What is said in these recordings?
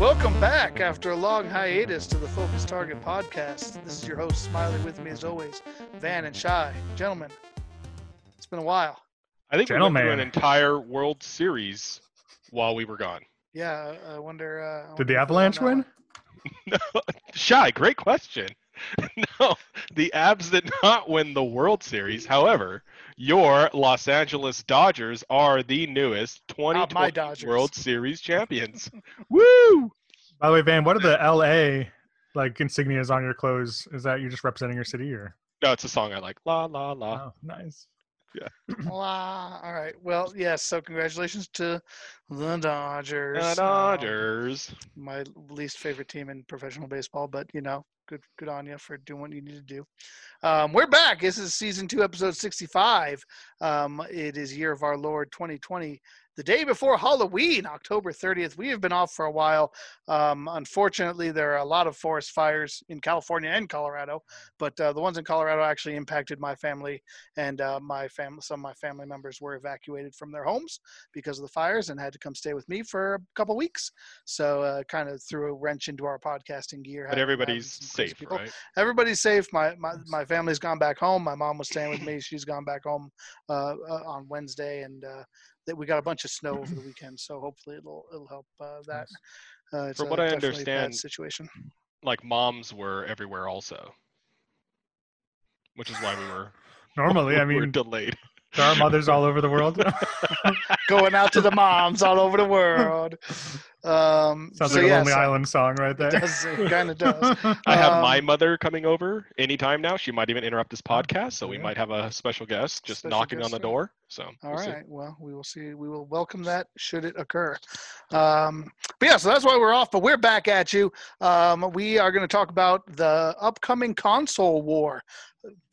Welcome back after a long hiatus to the Focus Target podcast. This is your host, Smiley, with me as always, Van and Shy. Gentlemen, it's been a while. I think we went through an entire World Series while we were gone. Yeah, I wonder. Uh, I wonder Did the Avalanche win? one. Shy, great question. no, the Abs did not win the World Series. However, your Los Angeles Dodgers are the newest Not my 2020 World Series champions. Woo! By the way, Van, what are the LA like insignias on your clothes? Is that you're just representing your city or? No, it's a song I like. La la la. Oh, nice. Wow. All right. Well, yes. So congratulations to the Dodgers. The Um, Dodgers. my least favorite team in professional baseball, but you know, good good on you for doing what you need to do. Um, we're back. This is season two, episode sixty-five. Um, it is year of our Lord, twenty twenty. The day before Halloween, October 30th. We have been off for a while. Um, unfortunately, there are a lot of forest fires in California and Colorado, but uh, the ones in Colorado actually impacted my family, and uh, my family. Some of my family members were evacuated from their homes because of the fires and had to come stay with me for a couple weeks. So uh, kind of threw a wrench into our podcasting gear. But everybody's having some crazy safe, people. right? Everybody's safe. My, my my family's gone back home. My mom was staying with me. She's gone back home uh, uh, on Wednesday, and uh, that we got a bunch of snow over the weekend. So hopefully it'll it'll help uh, that. Uh, it's From what I definitely a bad understand- situation. Like moms were everywhere also. Which is why we were Normally, I we were mean, delayed. there are mothers all over the world. Going out to the moms all over the world. Um, Sounds so like a yeah, Lonely so Island song right It there. does. It kind of does. I have my Um, mother coming over anytime now. She might even interrupt this podcast, so we yeah. might have a special guest just Special knocking on the door. So All we'll right. see. Well, we will see. We will welcome that should it occur. Um, but yeah, so that's why we're off. But we're back at you. Um, we are going to talk about the upcoming console war.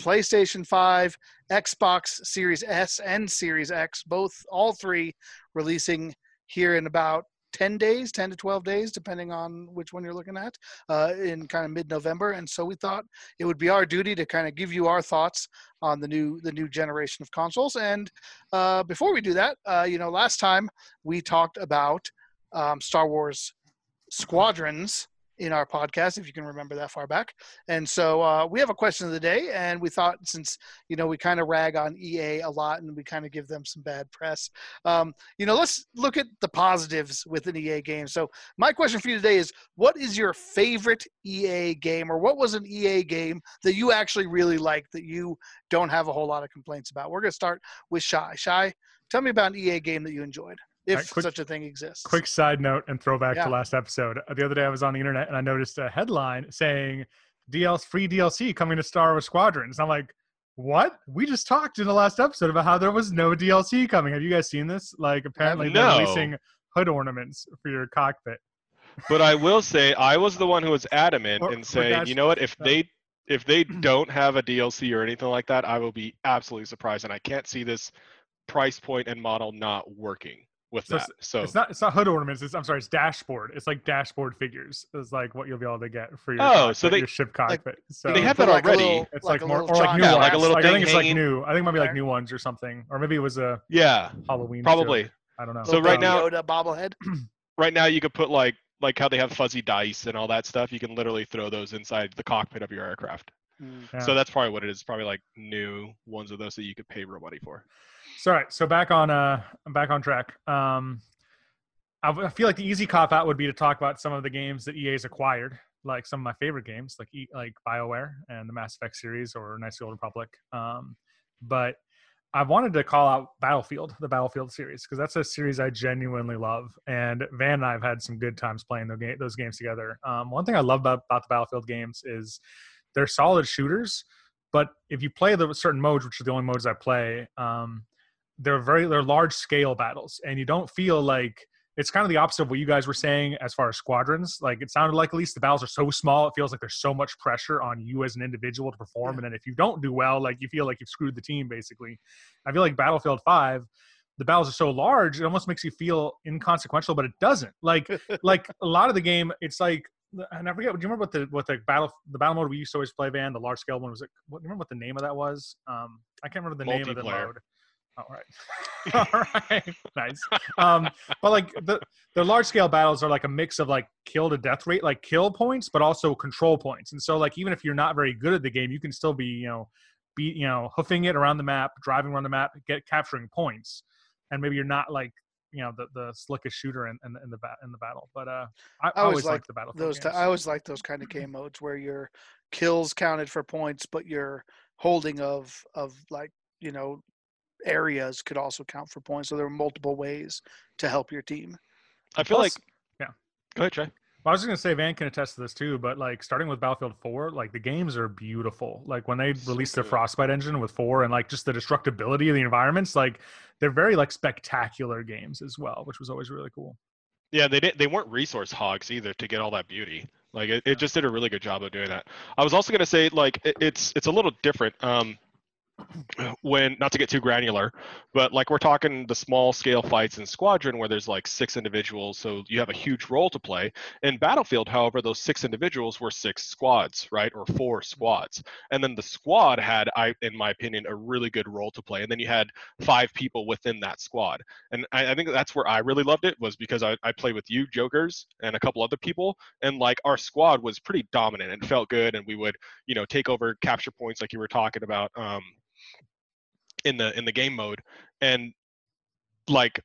PlayStation 5, Xbox Series S, and Series X, both, all three releasing here in about 10 days, 10 to 12 days, depending on which one you're looking at, uh, in kind of mid-November. And so we thought it would be our duty to kind of give you our thoughts on the new the new generation of consoles. And uh, before we do that, uh, you know, last time we talked about um, Star Wars Squadrons in our podcast, if you can remember that far back. And so uh, we have a question of the day, and we thought since you know we kind of rag on EA a lot and we kind of give them some bad press, um, you know, let's look at the positives with an EA game. So my question for you today is, what is your favorite EA game, or what was an EA game that you actually really liked that you don't have a whole lot of complaints about? We're gonna start with Shy. Shy, tell me about an EA game that you enjoyed, if quick- such a thing exists. Quick side note and throwback Yeah. to last episode. The other day I was on the internet and I noticed a headline saying DL free DLC coming to Star Wars Squadrons. And I'm like, what? We just talked in the last episode about how there was no DLC coming. Have you guys seen this? Like apparently they're releasing hood ornaments for your cockpit. But I will say I was the one who was adamant Or- and or saying, you know what, if they if they don't have a DLC or anything like that, I will be absolutely surprised. And I can't see this price point and model not working with So that. So It's not it's not hood ornaments. It's I'm sorry, it's dashboard. It's like dashboard figures. Is like what you'll be able to get for your Oh, cockpit, so they- your ship cockpit. so they have Put that like a already. little- it's like like, a more little or like John new Yeah, ones. like a little I think it's like new. I think it might be like new ones or something. Or maybe it was a yeah, Halloween. probably. joke. I don't know. So Little right now- Yoda bobblehead. Right now you could put like like how they have fuzzy dice and all that stuff. You can literally throw those inside the cockpit of your aircraft. Mm. Yeah. So that's probably what it is. Probably like new ones of those that you could pay real money for. So all right, so back on uh I'm back on track. Um I, feel like the easy cop out would be to talk about some of the games that EA's acquired, like some of my favorite games, like E- like BioWare and the Mass Effect series or Knights of the Old Republic. Um but I wanted to call out Battlefield, the Battlefield series, because that's a series I genuinely love. And Van and I have had some good times playing those games together. Um, one thing I love about, about the Battlefield games is they're solid shooters, but if you play the certain modes, which are the only modes I play, um, they're very they're large scale battles, and you don't feel like it's kind of the opposite of what you guys were saying as far as squadrons. Like it sounded like at least the battles are so small, it feels like there's so much pressure on you as an individual to perform. And then if you don't do well, like you feel like you've screwed the team basically. I feel like Battlefield 5, the battles are so large, it almost makes you feel inconsequential, but it doesn't. Like like a lot of the game, it's like and I forget. Do you remember what the what the battle the battle mode we used to always play? Van the large scale one was it? What, do you remember what the name of that was? Um, I can't remember the name of the mode. All right, all right, nice. Um, but like the the large scale battles are like a mix of like kill to death rate, like kill points, but also control points. And so like even if you're not very good at the game, you can still be you know be you know hoofing it around the map, driving around the map, get capturing points, and maybe you're not like you know the the slickest shooter in in, the- in the bat in the battle. But uh, I, I always liked the battle. those. T-. I always like those kind of game modes where your kills counted for points, but your holding of of like you know areas could also count for points. So there are multiple ways to help your team. I feel Plus- like. yeah. Go ahead, Trey. Well, I was gonna say Van can attest to this too, but like starting with Battlefield 4, like the games are beautiful. Like when they So released the. Frostbite engine with four and like just the destructibility of the environments, like they're very like spectacular games as well, which was always really cool. Yeah, they didn't. They weren't resource hogs either to get all that beauty. Like it, it just did a really good job of doing that. I was also gonna say like it, it's it's a little different. Um, when not to get too granular, but like we're talking the small scale fights in Squadron where there's like six individuals, so you have a huge role to play. In Battlefield, however, those six individuals were six squads, right, or four squads, and then the squad had, I, in my opinion, a really good role to play, and then you had five people within that squad, and I, I think that's where I really loved it was because I, I with you jokers and a couple other people, and like our squad was pretty dominant and felt good, and we would you know take over capture points like you were talking about. Um, in the in the game mode. And like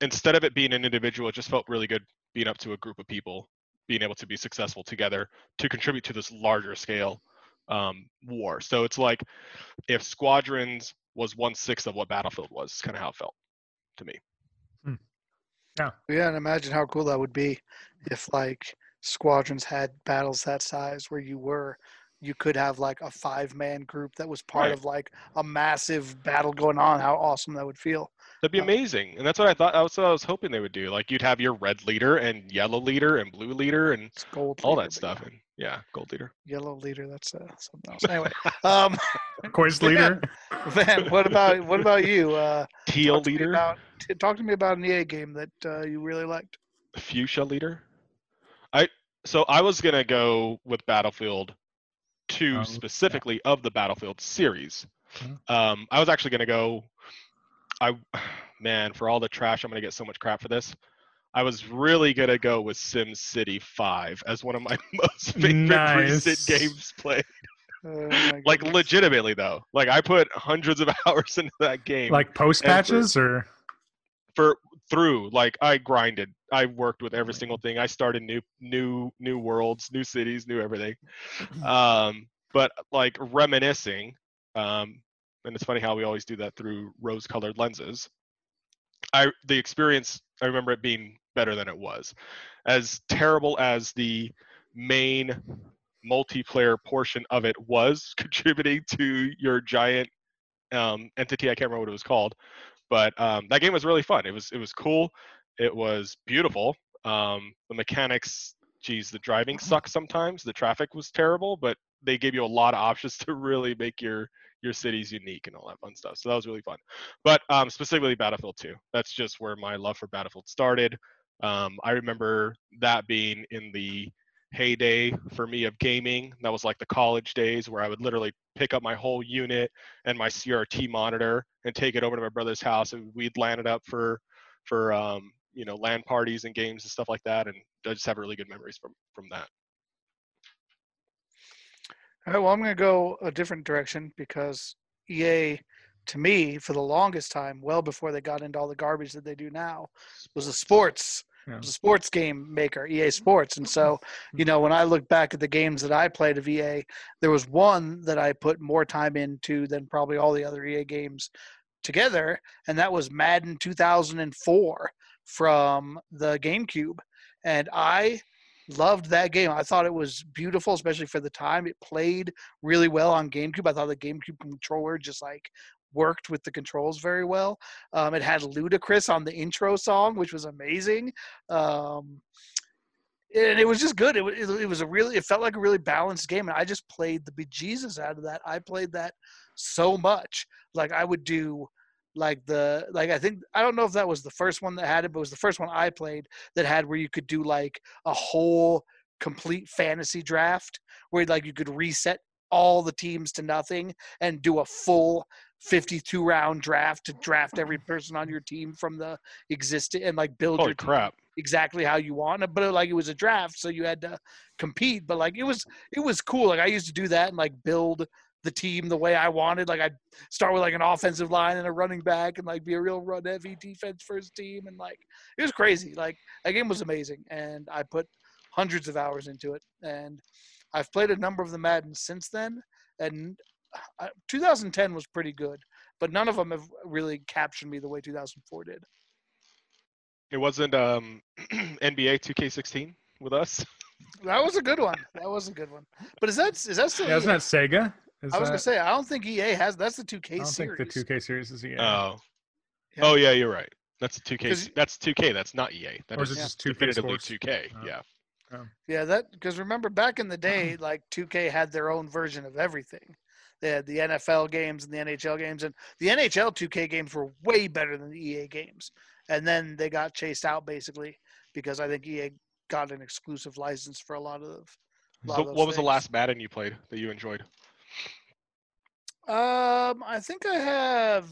instead of it being an individual it just felt really good being up to a group of people being able to be successful together to contribute to this larger scale um, war. So it's like if squadrons was one sixth of what battlefield was kind of how it felt to me. Yeah. Yeah, and imagine how cool that would be if like squadrons had battles that size where you were you could have like a five man group that was part Right. of like a massive battle going on. How awesome that would feel. that'd be Uh, amazing and that's what i thought that's what i was hoping they would do like you'd have your red leader and yellow leader and blue leader and It's gold. all leader, that stuff yeah, and yeah gold leader Yellow leader, that's uh, something else. Anyway, um, Quiz leader. Van, what about what about you? Uh, teal talk leader about- talk to me about an EA game that uh, you really liked. fuchsia leader i so i was gonna go with battlefield 2 Oh, yeah. specifically of the battlefield series. Mhm. um i was actually gonna go i man for all the trash i'm gonna get so much crap for this. I was really gonna go with sim city 5 as one of my most favorite recent games played. Oh, like legitimately though. Like i put hundreds of hours into that game. Like post patches or? For through like i grinded. I worked with every single thing. I started new new new worlds new cities new everything. Um but like reminiscing um and it's funny how we always do that through rose colored lenses. I the experience i remember it being better than it was. As terrible as the main multiplayer portion of it was contributing to your giant um, entity i can't remember what it was called but um, that game was really fun. It was it was cool. It was beautiful. Um, the mechanics, geez, the driving sucks sometimes. The traffic was terrible, but they gave you a lot of options to really make your your cities unique and all that fun stuff. So that was really fun. But um, specifically Battlefield 2. That's just where my love for Battlefield started. Um, I remember that being in the heyday for me of gaming. That was like the college days where I would literally pick up my whole unit and my CRT monitor and take it over to my brother's house and we'd land it up for for um, you know LAN parties and games and stuff like that and I just have really good memories from from that. All right, well, I'm going to go a different direction because EA, to me, for the longest time, well before they got into all the garbage that they do now, was a sports. Yeah. Was a sports game maker, EA Sports. And so, mm-hmm. you know, when I look back at the games that I played of EA, there was one that I put more time into than probably all the other EA games together, and that was Madden 2004 from the GameCube. And I loved that game. I thought it was beautiful, especially for the time. It played really well on GameCube. I thought the GameCube controller just like worked with the controls very well. Um, it had Ludacris on the intro song, which was amazing. Um, and it was just good. It, it, it was a really, it felt like a really balanced game. And I just played the bejesus out of that. I played that so much. Like I would do like the like I think I don't know if that was the first one that had it, but it was the first one I played that had where you could do like a whole complete fantasy draft where like you could reset all the teams to nothing and do a full 52 round draft to draft every person on your team from the existing and like build Holy your crap! exactly how you want it but like it was a draft so you had to compete but like it was it was cool like i used to do that and like build the team the way i wanted like i'd start with like an offensive line and a running back and like be a real run heavy defense first team and like it was crazy like that game was amazing and i put hundreds of hours into it and i've played a number of the madden since then and uh, 2010 was pretty good but none of them have really captured me the way 2004 did It wasn't um, NBA 2K16 with us. That was a good one. That was a good one. But is that is that still? Yeah, isn't that Sega? Is I was that, gonna say I don't think EA has. That's the two K I don't series. think the 2K series is EA. Oh. Yeah. Oh yeah, you're right. That's 2K. 'Cause- That's 2K. That's not EA. That or is is it Yeah. just 2K definitively Sports? 2K. Oh. Yeah. Yeah, that because remember back in the day, like 2K had their own version of everything. They had the NFL games and the NHL games, and the NHL 2K games were way better than the EA games. And then they got chased out basically because I think EA got an exclusive license for a lot of. lot So of what was the things. last Madden you played that you enjoyed? Um, I think I have.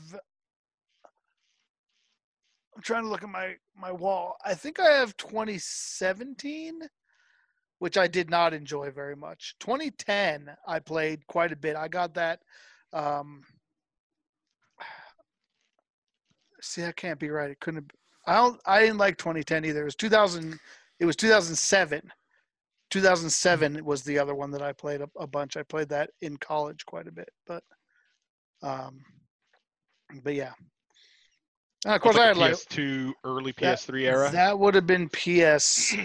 I'm trying to look at my my wall. I think I have 2017, which I did not enjoy very much. 2010, I played quite a bit. I got that. Um, see, that can't be right. It couldn't. Have, I don't. I didn't like 2010 either. It was 2000. It was 2007. 2007 was the other one that I played a, a bunch. I played that in college quite a bit, but um, but yeah. And of course, I had like PS2 early PS3 era. That would have been PS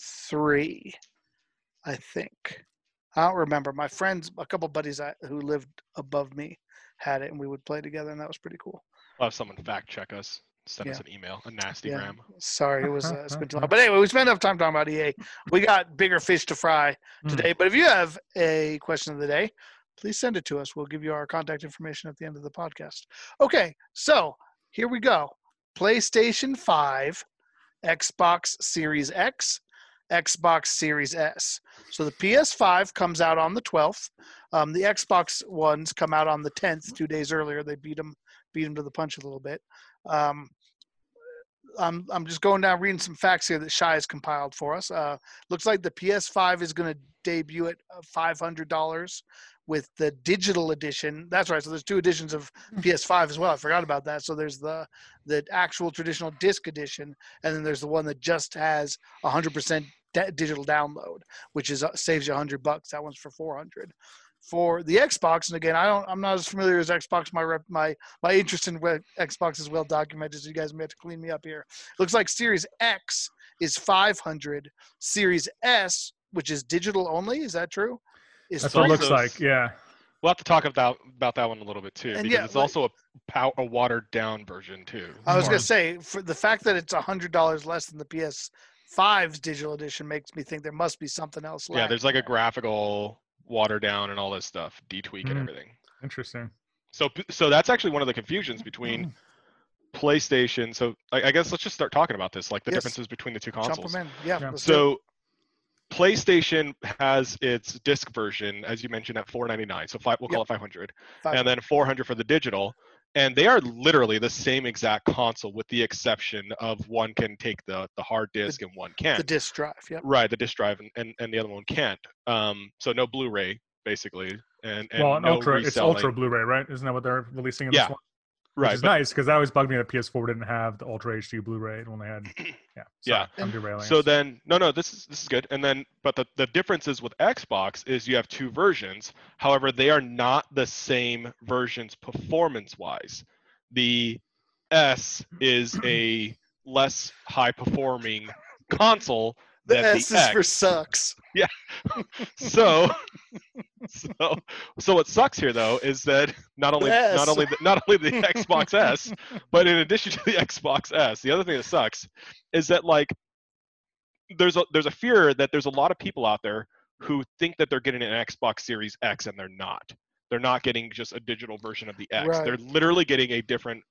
three, I think. I don't remember. My friends, a couple buddies I, who lived above me, had it, and we would play together, and that was pretty cool. We'll have someone fact check us. Send us an email, a nasty Yeah. gram. Sorry, it was uh, it's been too long. But anyway, we spent enough time talking about EA. We got bigger fish to fry Mm. today. But if you have a question of the day, please send it to us. We'll give you our contact information at the end of the podcast. Okay, so here we go. PlayStation 5, Xbox Series X, Xbox Series S. So the PS5 comes out on the 12th. Um, the Xbox ones come out on the 10th, two days earlier. They beat them, beat them to the punch a little bit. Um, I'm I'm just going down reading some facts here that Shy has compiled for us. Uh, looks like the PS5 is going to debut at uh, $500 with the digital edition. That's right. So there's two editions of PS5 as well. I forgot about that. So there's the the actual traditional disc edition, and then there's the one that just has 100% de- digital download, which is uh, saves you 100 bucks. That one's for 400. For the Xbox, and again, I don't, I'm not as familiar as Xbox. My rep, my my interest in we- Xbox is well documented, so you guys may have to clean me up here. Looks like Series X is 500. Series S, which is digital only, is that true? Is That's what it looks those- like. Yeah. We'll have to talk about about that one a little bit too, And because yeah, it's like- also a pow- a watered down version too. I was More. gonna say for the fact that it's a hundred dollars less than the PS5's digital edition makes me think there must be something else. Yeah, there's like lacking a graphical water down and all this stuff, detweak and Mhm. everything. Interesting. So so that's actually one of the confusions between PlayStation. So I, I guess let's just start talking about this, like the Yes. differences between the two Jump consoles. 'em in. Yeah. Yeah. let's do it. So PlayStation has its disc version, as you mentioned, at 499. So five, we'll call it 500, Five- and then 400 for the digital. And they are literally the same exact console, with the exception of one can take the the hard disk and one can't. the disc drive. yeah Right, the disc drive and, and, and the other one can't. Um, so no Blu-ray basically, and, and well, an no ultra, it's ultra Blu-ray, right? Isn't that what they're releasing in Yeah, this one? Which right. is but- nice because that always bugged me that PS4 didn't have the Ultra HD Blu-ray. It only had, yeah. Yeah. I'm derailing. So then, no, no, this is this is good. And then, but the the difference is with Xbox is you have two versions. However, they are not the same versions performance-wise. The S is a less high-performing console The than S the is X. for sucks. Yeah. so so so what sucks here though is that not only Yes. not only the, not only the Xbox S, but in addition to the Xbox S, the other thing that sucks is that like there's a there's a fear that there's a lot of people out there who think that they're getting an Xbox Series X and they're not. They're not getting just a digital version of the X. Right. They're literally getting a different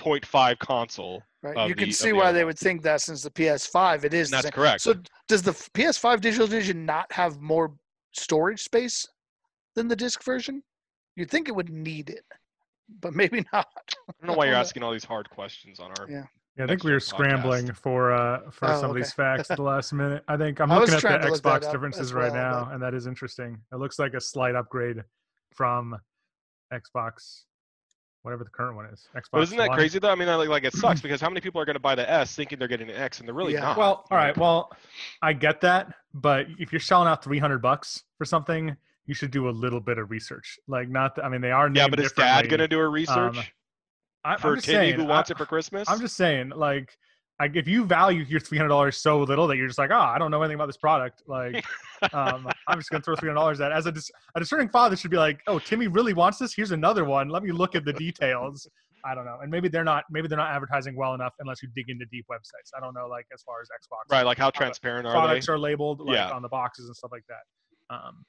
0.5 console. Right. You can the- see of the why they would think that since the PS5, it is. That's correct. So does the PS5 Digital Edition not have more storage space than the disc version? You'd think it would need it, but maybe not. I don't know why you're asking all these hard questions on our. Yeah. Yeah, I think we were Extra podcast. scrambling for uh for Oh, some of these facts at the last minute. I think I'm I looking at the to look that Xbox differences as right now, but- and that is interesting. It looks like a slight upgrade from Xbox, whatever the current one is. Xbox. But isn't that One. crazy though? I mean, like, like it sucks because how many people are going to buy the S thinking they're getting an X and they're really Yeah. not? Well, all right. Well, I get that, but if you're selling out 300 bucks for something, you should do a little bit of research. Like, not. I mean, they are. yeah, but is Dad going to do a research I, for Timmy saying, who wants I, it for Christmas? I'm just saying, like, like if you value your three hundred dollars so little that you're just like, oh, I don't know anything about this product. Like, um, I'm just gonna throw three hundred dollars at. it. As a dis- a discerning father should be like, oh, Timmy really wants this. Here's another one. Let me look at the details. I don't know, and maybe they're not. Maybe they're not advertising well enough unless you dig into deep websites. I don't know, like as far as Xbox right. Like how transparent are products they? are labeled like Yeah. on the boxes and stuff like that. Um,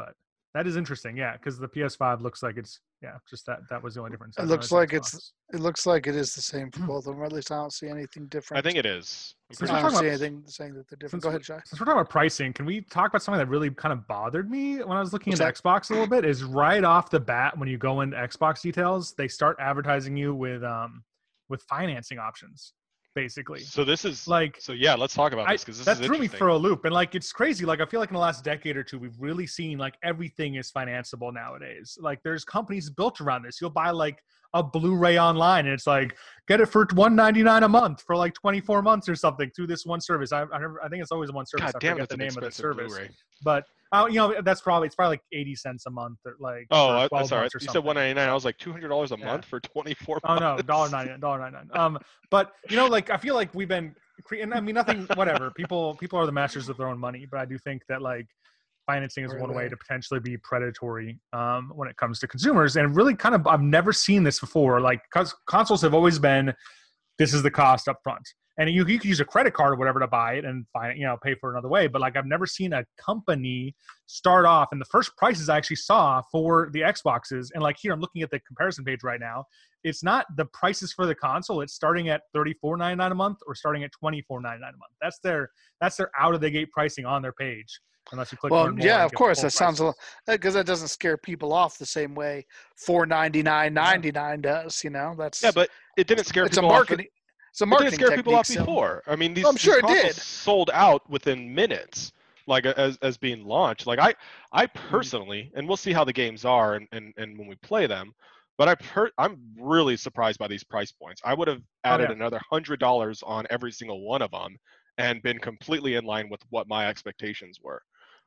but that is interesting, yeah, because the PS5 looks like it's yeah, just that that was the only difference. It I don't know, looks like it's- Xbox. It looks like it is the same for both of them. Or at least I don't see anything different. I think it is. I'm Since we're I don't talking see about- anything saying that they're different. since Go ahead, Shy. Since we're talking about pricing, can we talk about something that really kind of bothered me when I was looking What's into Xbox a little bit? Is right off the bat when you go into Xbox details, they start advertising you with um with financing options, basically. So this is Like so yeah. Let's talk about I, this because this that is threw me for a loop, and like it's crazy. Like I feel like in the last decade or two, we've really seen like everything is financeable nowadays. Like there's companies built around this. You'll buy like a Blu-ray online, and it's like get it for one ninety nine a month for like twenty four months or something through this one service. I I, I think it's always one service. God I damn, forget the name of the service, Blu-ray. but uh, you know that's probably it's probably like eighty cents a month or like Oh, for I- 12 that's all right. You said one ninety nine. I was like two hundred dollars a Yeah. month for twenty four. Oh no, dollar ninety nine, dollar ninety nine. Um, but you know, like I feel like we've been, and I mean nothing, whatever. People, people are the masters of their own money, but I do think that like financing is one way to potentially be predatory um, when it comes to consumers, and really kind of I've never seen this before. Like, consoles have always been, this is the cost up front. And you, you can use a credit card or whatever to buy it and find you know pay for it another way. But like I've never seen a company start off and the first prices I actually saw for the Xboxes and like here I'm looking at the comparison page right now it's not the prices for the console. It's starting at thirty four ninety nine a month or starting at twenty four ninety nine a month. That's their that's their out of the gate pricing on their page. Unless you click. Well, more yeah, of course. full That sounds a prices. because that doesn't scare people off the same way four ninety nine ninety nine does. You know, that's Yeah, but it didn't scare it's a people off. marketing. It's a It didn't scare people off technique, so- before. I mean, these, I'm these sure it consoles did. sold out within minutes, like as as being launched. Like I, I Mm-hmm. personally, and we'll see how the games are and and, and when we play them. But I per- I'm really surprised by these price points. I would have added Oh, yeah. another hundred dollars on every single one of them, and been completely in line with what my expectations were.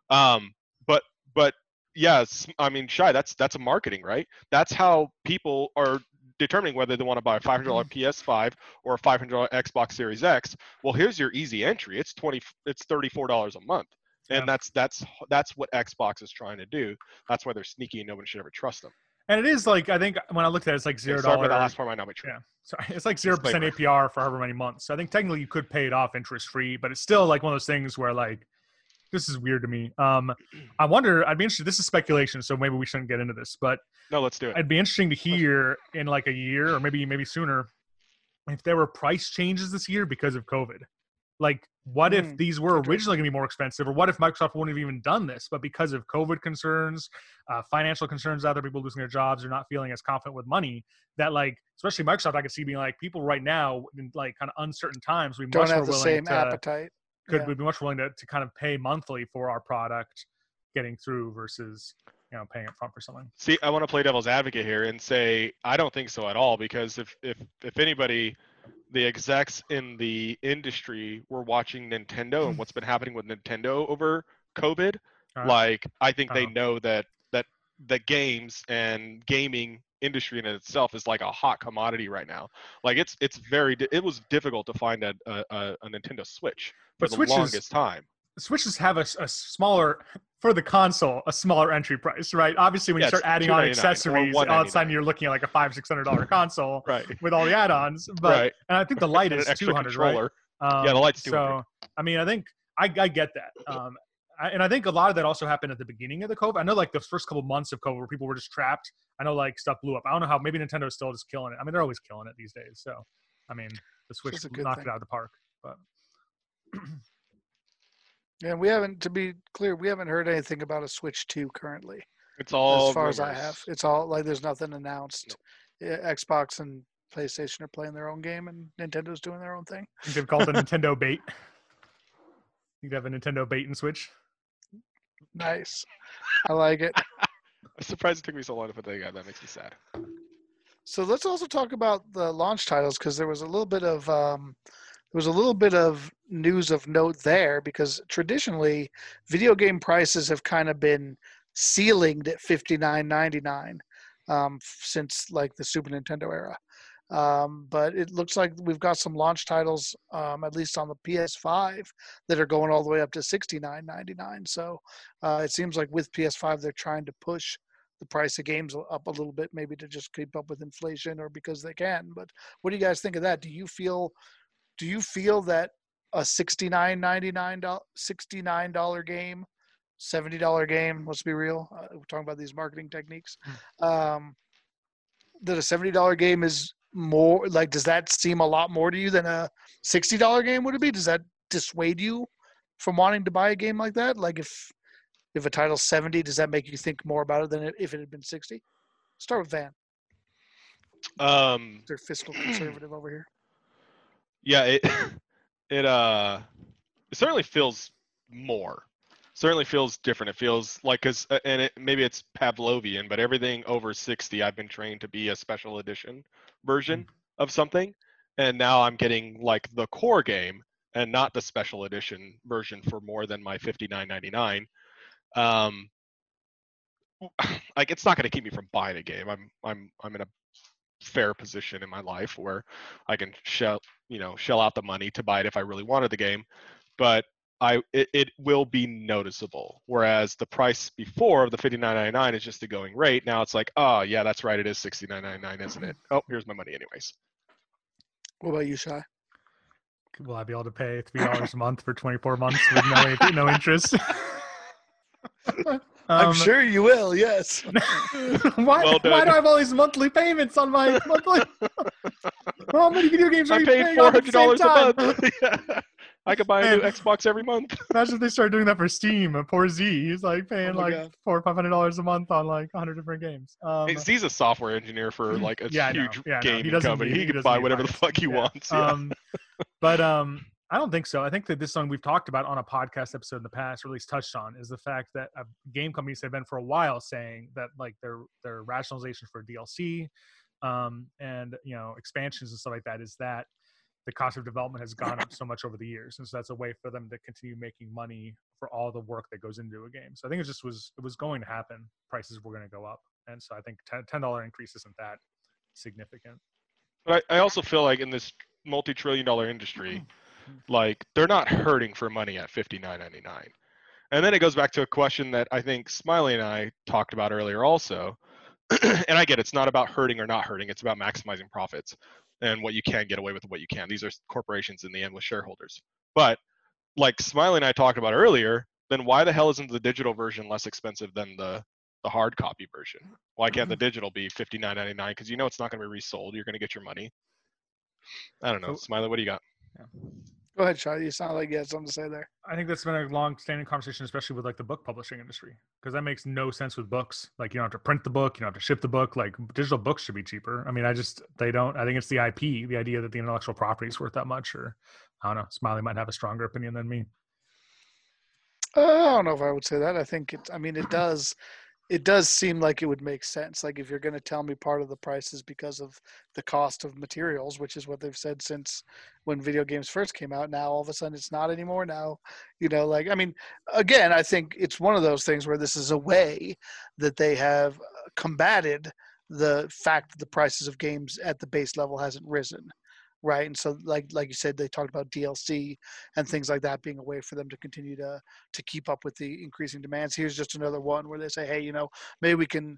Um, but but yes, I mean, shy. That's that's a marketing, right? That's how people are determining whether they want to buy a five hundred dollar PS5 or a five hundred dollar Xbox Series X. Well, here's your easy entry. It's twenty. It's thirty four dollars a month, and Yeah. that's that's that's what Xbox is trying to do. That's why they're sneaky and nobody should ever trust them. And it is like I think when I looked at it, it's like zero Sorry, but the last part. Yeah. Sorry, it's like zero percent APR for however many months. So I think technically you could pay it off interest free, but it's still like one of those things where like this is weird to me. Um, I wonder. I'd be interested. This is speculation, so maybe we shouldn't get into this, but No, let's do it. It'd be interesting to hear in like a year or maybe maybe sooner if there were price changes this year because of COVID. Like, what if Hmm, these were originally going to be more expensive, or what if Microsoft wouldn't have even done this, but because of COVID concerns, uh, financial concerns, other people losing their jobs or not feeling as confident with money, that like, especially Microsoft, I could see being like, people right now in like kind of uncertain times, we Don't much have more the willing same to appetite. Could Yeah. we be much willing to, to kind of pay monthly for our product getting through versus you know paying up front for something. See, I want to play devil's advocate here and say I don't think so at all because if if if anybody, the execs in the industry were watching Nintendo and what's been happening with Nintendo over COVID, Alright. like I think they Uh-huh. know that that the games and gaming industry in itself is like a hot commodity right now. Like it's it's very di- it was difficult to find a a, a, a Nintendo Switch for But the longest time. Switches have a smaller for the console, a smaller entry price, right? Obviously, when Yeah, you start adding on accessories, all of a sudden you're looking at like a five six hundred dollar console Right. with all the add-ons. But right. and I think the light is two hundred, right? Um, Yeah, the light's So I mean, I think I, I get that. Um, I, and I think a lot of that also happened at the beginning of the COVID. I know like the first couple months of COVID where people were just trapped. I know like stuff blew up. I don't know how. Maybe Nintendo's still just killing it. I mean, they're always killing it these days. So, I mean, the Switch That's a good knocked thing. it out of the park. But Yeah, we haven't. To be clear, we haven't heard anything about a Switch Two currently. It's all as far as I have, it's all like there's nothing announced. Yeah, Xbox and PlayStation are playing their own game, and Nintendo's doing their own thing. you could call it the Nintendo bait. You could have a Nintendo bait and switch. Nice, I like it. I'm surprised it took me so long to put that together. That makes me sad. So let's also talk about the launch titles because there was a little bit of um, there was a little bit of news of note there because traditionally video game prices have kind of been ceilinged at fifty nine ninety nine um, since like the Super Nintendo era. Um, but it looks like we've got some launch titles, um, at least on the PS5, that are going all the way up to sixty nine ninety nine. So uh, it seems like with PS5 they're trying to push the price of games up a little bit, maybe to just keep up with inflation or because they can. But what do you guys think of that? Do you feel do you feel that a sixty nine ninety nine sixty nine dollar game, seventy dollar game? Let's be real. Uh, we're talking about these marketing techniques. Um, that a seventy dollar game is more like does that seem a lot more to you than a sixty dollar game would it be? Does that dissuade you from wanting to buy a game like that? Like if if a title's 70, does that make you think more about it than if it had been 60? Start with Van. Um, They're fiscal conservative over here. yeah, it it uh it certainly feels more. Certainly feels different. It feels like cuz and it maybe it's Pavlovian, but everything over 60 I've been trained to be a special edition version of something and now I'm getting like the core game and not the special edition version for more than my 59.99. Um like it's not going to keep me from buying a game. I'm I'm I'm in a fair position in my life where I can shell you know shell out the money to buy it if I really wanted the game, but I it, it will be noticeable. Whereas the price before of the fifty nine ninety nine is just the going rate. Now it's like oh yeah that's right it is sixty nine ninety nine isn't it? Oh here's my money anyways. What about you, Shy? Will I be able to pay three dollars a month for twenty four months with no no interest? I'm Um, sure you will, yes. why, Well why do. I have all these monthly payments on my monthly? How many video games are I'm you paying paying four on at the hundred same dollars a month. Yeah. I could buy a new Xbox every month. Imagine if they started doing that for Steam. A poor Z, he's like paying Oh my like God. four or five hundred dollars a month on like hundred different games. Um, Hey, Z's a software engineer for like a Yeah, I know. huge Yeah, I know. He gaming doesn't company. need- he, he can doesn't buy need whatever the fuck he Yeah. wants. Yeah. Um, but um, I don't think so. I think that this song we've talked about on a podcast episode in the past, or at least touched on, is the fact that uh, game companies have been for a while saying that like their their rationalization for DLC um, and you know expansions and stuff like that is that the cost of development has gone up so much over the years, and so that's a way for them to continue making money for all the work that goes into a game. So I think it just was it was going to happen. Prices were going to go up, and so I think ten- ten dollar increase isn't that significant. But I, I also feel like in this multi-trillion dollar industry, mm-hmm. like they're not hurting for money at fifty nine ninety nine. And then it goes back to a question that I think Smiley and I talked about earlier also. and I get it's not about hurting or not hurting, it's about maximizing profits and what you can get away with and what you can. These are corporations in the end with shareholders. But like Smiley and I talked about earlier, then why the hell isn't the digital version less expensive than the the hard copy version? Why can't the mm-hmm. digital be fifty nine ninety nine? Because you know it's not going to be resold. You're going to get your money. I don't know, Smiley. What do you got? Go ahead, Shy. You sound like you had something to say there. I think that's been a long-standing conversation, especially with like the book publishing industry, because that makes no sense with books. Like you don't have to print the book, you don't have to ship the book. Like digital books should be cheaper. I mean, I just they don't. I think it's the IP, the idea that the intellectual property is worth that much, or I don't know. Smiley might have a stronger opinion than me. Uh, I don't know if I would say that. I think it. I mean, it does. It does seem like it would make sense. Like if you're going to tell me part of the price is because of the cost of materials, which is what they've said since when video games first came out. Now all of a sudden it's not anymore. Now, you know, like I mean, again, I think it's one of those things where this is a way that they have uh, combated the fact that the prices of games at the base level hasn't risen right and so like like you said they talked about dlc and things like that being a way for them to continue to to keep up with the increasing demands here's just another one where they say hey you know maybe we can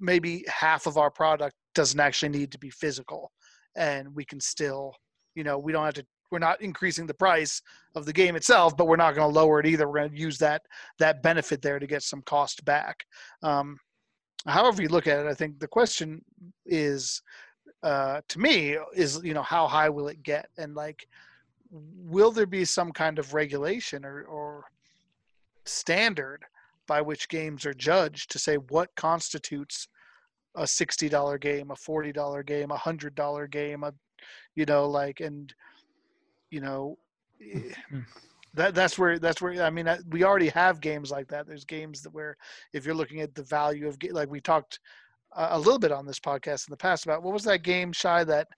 maybe half of our product doesn't actually need to be physical and we can still you know we don't have to we're not increasing the price of the game itself, but we're not going to lower it either. We're going to use that that benefit there to get some cost back. Um, however you look at it, I think the question is, uh, to me, is you know how high will it get, and like, will there be some kind of regulation or, or standard by which games are judged to say what constitutes a sixty dollar game, a forty dollar game, a hundred dollar game, a you know like and you know eh, that that's where that's where I mean we already have games like that. There's games that where if you're looking at the value of like we talked uh, a little bit on this podcast in the past about what was that game shy that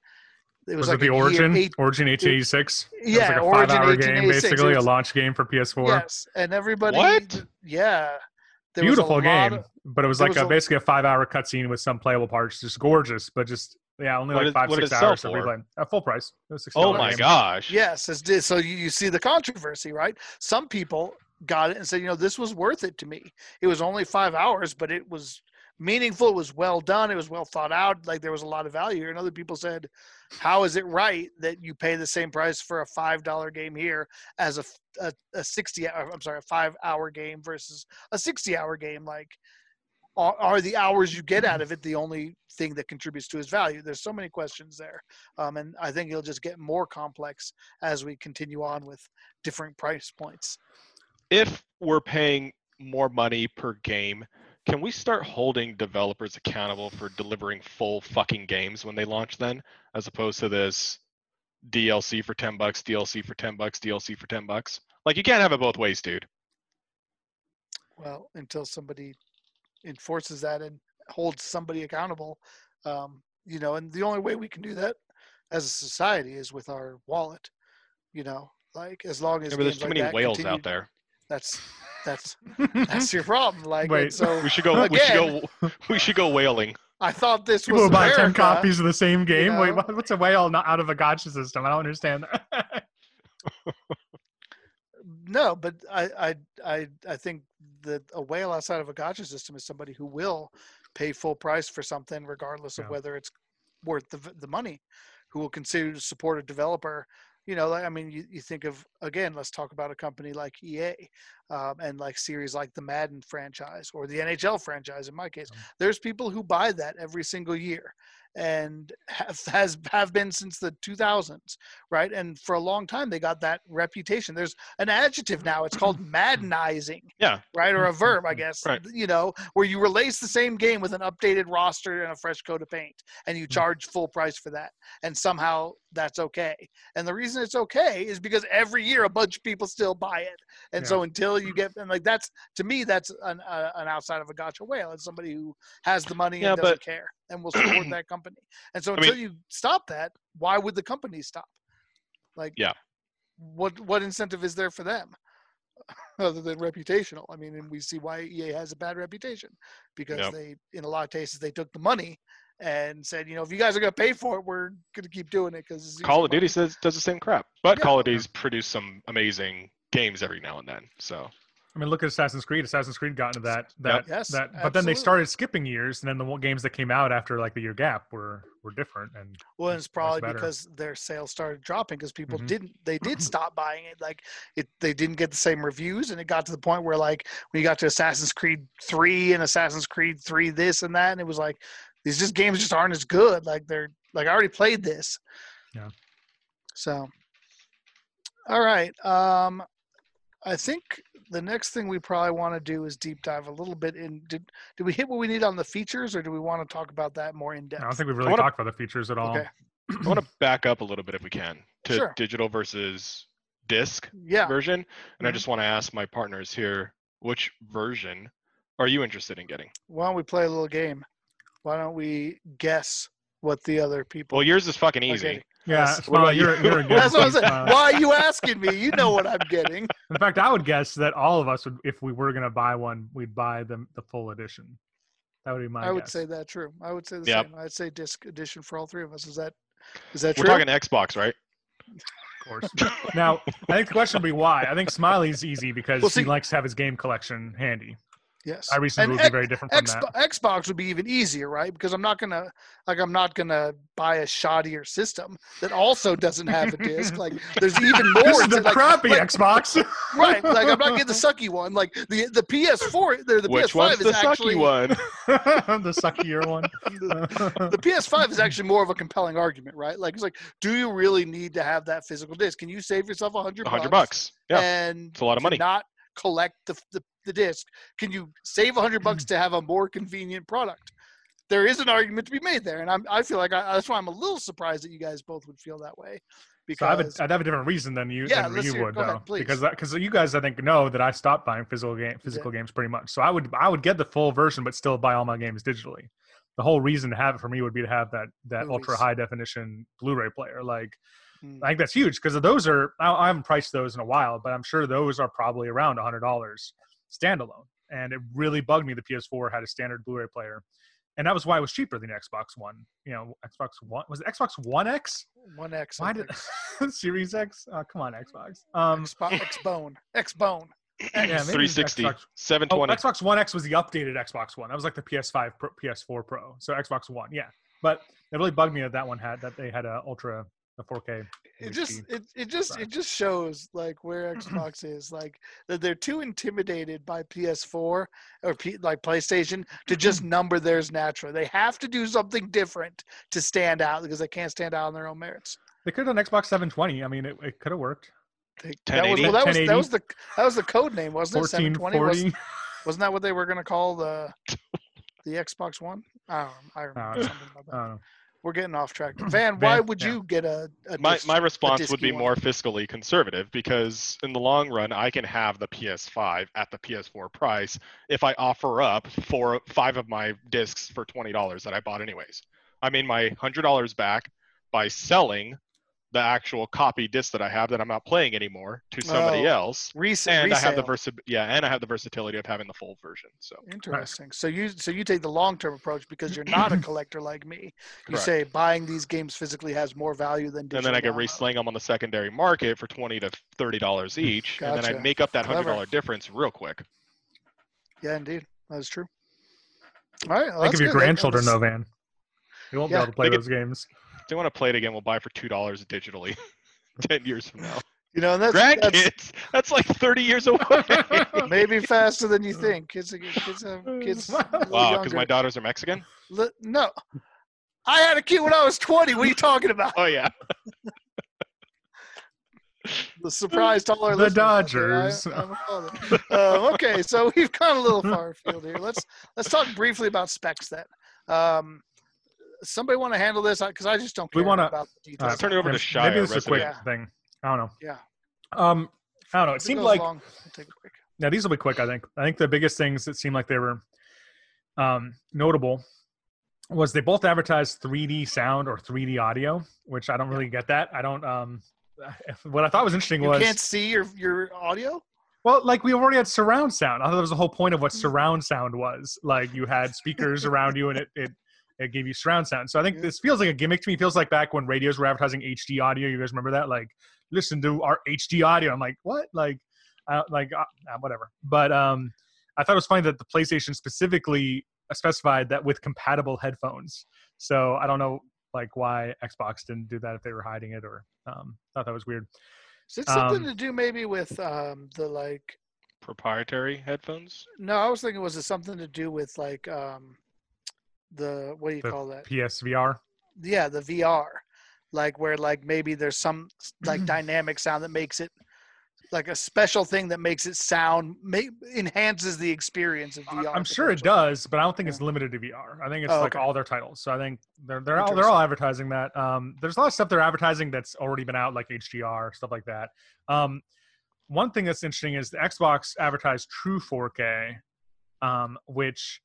it Was, was, like it the Origin? eight- Order 1886? It was yeah, like a Origin five-hour game, basically, It a launch game for PS4. Yes, and everybody. What? Yeah. There was a Beautiful lot game, of- but it was like was a, a- basically a five-hour cutscene with some playable parts. Just gorgeous, but just yeah, only like did- five what did six hours to replay. At full price. It was $60 Oh my game. gosh. Yes, it's did. So you, you see the controversy, right? Some people got it and said, you know, this was worth it to me. It was only five hours, but it was meaningful. It was well done. It was well thought out. Like there was a lot of value here. And other people said, how is it right that you pay the same price for a five dollar game here as a a sixty? hour- I'm sorry, a five hour game versus a sixty hour game? Like, are, are the hours you get out of it the only thing that contributes to its value? There's so many questions there, um, and I think it'll just get more complex as we continue on with different price points. If we're paying more money per game, can we start holding developers accountable for delivering full fucking games when they launch then, as opposed to this DLC for 10 bucks, DLC for 10 bucks, DLC for 10 bucks? Like you can't have it both ways, dude. Well, until somebody enforces that and holds somebody accountable, um, you know, and the only way we can do that as a society is with our wallet. You know, like as long as Yeah, there's too like many whales continue- out there. That's that's that's your problem. Like, Wait. so We should go. we should go. We should go whaling. I thought this People was will buy ten copies of the same game. Wait, know? what, what's a whale not out of a gacha system? I don't understand that. No, but I, I, I, I think that a whale outside of a gacha system is somebody who will pay full price for something, regardless of Yeah. whether it's worth the, the money. Who will consider to support a developer? You know, like I mean, you, you think of again. Let's talk about a company like EA, um, and like series like the Madden franchise or the NHL franchise. In my case, Um, there's people who buy that every single year, and have has have been since the 2000s, right? And for a long time, they got that reputation. There's an adjective now. It's called maddenizing, Yeah. right? Or a verb, I guess. Right. You know, where you release the same game with an updated roster and a fresh coat of paint, and you charge full price for that, and somehow that's okay. And the reason it's okay is because every year a bunch of people still buy it, and Yeah. so until you get and like that's to me that's an uh, an outside of a gacha whale. It's somebody who has the money Yeah, and doesn't but- care and will support that company. And so I until mean- you stop that, why would the company stop? Like, Yeah. what what incentive is there for them other than reputational? I mean, and we see why EA has a bad reputation because Yep. they, in a lot of cases, they took the money and said, you know, if you guys are going to pay for it, we're going to keep doing it because Call of Duty says does the same crap, but Yeah. Call of Duty's produced some amazing games every now and then. So I mean, look at Assassin's Creed. Assassin's Creed got into that that Yes, that, but then they started skipping years, and then the games that came out after like the year gap were were different. And Well, Much- it's probably because their sales started dropping because people Mhm. didn't they did stop buying it. Like it they didn't get the same reviews and it got to the point where like when you got to Assassin's Creed 3 and Assassin's Creed 3 this and that and it was like these just games just aren't as good. Like they're like I already played this. Yeah. So all right. Um I think the next thing we probably want to do is deep dive a little bit in did did we hit what we need on the features or do we want to talk about that more in depth? I don't think we've really wanna- talked about the features at all. Okay. I want to back up a little bit if we can to Sure. digital versus disc Yeah. version, and I Mhm. just want to ask my partners here, which version are you interested in getting? why don't we play a little game? Why don't we guess what the other people? Well, yours is fucking are easy. Getting? Yeah, Yes. What Smiley, about you're, you? you're a good That's what I'm one, saying. Smiley. Why are you asking me? You know what I'm getting. In fact, I would guess that all of us would, if we were going to buy one, we'd buy the the full edition. That would be my I would say that true. I would say the Yep. same. I'd say disc edition for all three of us. Is that is that true? We're talking Xbox, right? of course. now, I think the question would be why. I think Smiley's easy because Well, see- he likes to have his game collection handy. Yes. iRacing And would be very different from Xbox, that. Xbox would be even easier, right? Because I'm not gonna like I'm not gonna buy a shoddier system that also doesn't have a disc. Like there's even more. This is the like, crappy like- Xbox. right? Like I'm not getting the sucky one. Like the the PS4, the, the Which PS5 one's is the actually sucky one? the suckier one. the PS5 is actually more of a compelling argument, right? Like it's like, do you really need to have that physical disc? Can you save yourself a hundred A hundred bucks. Yeah, and it's a lot of money. not collect the, the, the disc can you save a hundred bucks to have a more convenient product there is an argument to be made there and I'm, i feel like I, that's why i'm a little surprised that you guys both would feel that way So I because would, I'd have a different reason than you, Yeah, than you hear- would go ahead, please. because because you guys I think know that I stopped buying physical game physical games pretty much. So I would I would get the full version, but still buy all my games digitally. The whole reason to have it for me would be to have that that ultra high definition Blu-ray player. Like Mm. I think that's huge because those are I, I haven't priced those in a while, but I'm sure those are probably around a hundred dollars standalone. And it really bugged me the PS4 had a standard Blu-ray player, and that was why it was cheaper than Xbox One. You know, Xbox One was it Xbox One X? one x Why did. Series X? Oh, come on, Xbox. Um, Xbox- x-bone x-bone yeah, maybe 360, Xbox- Oh, 720. Xbox One X was the updated Xbox One. That was like the PS5, Pro, PS4 Pro. So Xbox One, yeah. But it really bugged me that that one had that they had a ultra, a 4K. it just it, it just Right. it just shows like where xbox is like that they're too intimidated by ps4 or P, like playstation to just number theirs naturally they have to do something different to stand out because they can't stand out on their own merits They could have done Xbox 720. I mean, it, it could have worked. They- that was 1080? well, that was that was the that was the code name wasn't it 720 was, 1440. wasn't that what they were going to call the the xbox one i don't i remember Uh, something about I that don't know. We're getting off track van why would yeah. you get a, a my disc- my response would be one? more fiscally conservative because in the long run I can have the PS5 at the PS4 price if I offer up four five of my discs for twenty dollars that I bought anyways. I made my hundred dollars back by selling the actual copy disc that I have that I'm not playing anymore to somebody Oh, else. Res- And I have the resale. versi- yeah, and I have the versatility of having the full version. So Interesting. So you so you take the long term approach because you're not a collector like me. You Correct. say buying these games physically has more value than digital. and then I can download. resling them on the secondary market for twenty to thirty dollars hmm, each, and then I make up that hundred dollar difference real quick. Yeah, indeed, that is true. All right, well, Think of your good. Grandchildren, that though, was- Van. You won't Yeah. be able to play They those games. If they want to play it again, we'll buy for two dollars digitally. Ten years from now, You know, and that's, that's grandkids. That's like thirty years away. maybe faster than you think. Kids, are- kids, have, kids. wow, because my daughters are Mexican. Li- no, I had a kid when I was 20. What are you talking about? Oh yeah. The surprise to all our The listeners out. I- Dodgers. I'm a father. uh, okay, so we've gone a little far afield here. Let's let's talk briefly about specs then. Um, somebody want to handle this because I just don't We care wanna- about the uh, details. Let's turn it over to Maybe this is a quick. Yeah. thing. I don't know. Yeah. Um, I don't know. It If seemed like long, we'll take a break. Now these will be quick. I think. I think the biggest things that seemed like they were um, notable was they both advertised 3D sound or 3D audio, which I don't really get that. I don't. Um, what I thought was interesting You was you can't see your your audio. well, like we already had surround sound. I thought that was the whole point of what surround sound was. Like you had speakers around you, and it it it gave you surround sound. So I think Yeah. this feels like a gimmick to me. It feels like back when radios were advertising HD audio. You guys remember that? Like listen to our HD audio. I'm like what? Like uh, like uh, uh, whatever. But um, I thought it was funny that the PlayStation specifically specified that with compatible headphones. So I don't know like why Xbox didn't do that if they were hiding it or um, thought that was weird. Is it something Um, to do maybe with um, the like? Proprietary headphones. No, I was thinking was it something to do with like um, the what do you The call that? PSVR. Yeah, the VR, like where like maybe there's some like dynamic sound that makes it like a special thing that makes it sound make, enhances the experience of VR. I'm sure it does, but I don't think it's limited to VR. I think it's Oh, like okay. all their titles. So I think they're they're all they're all advertising that. Um, there's a lot of stuff they're advertising that's already been out, like HDR stuff like that. Um, one thing that's interesting is the Xbox advertised True 4K, um, which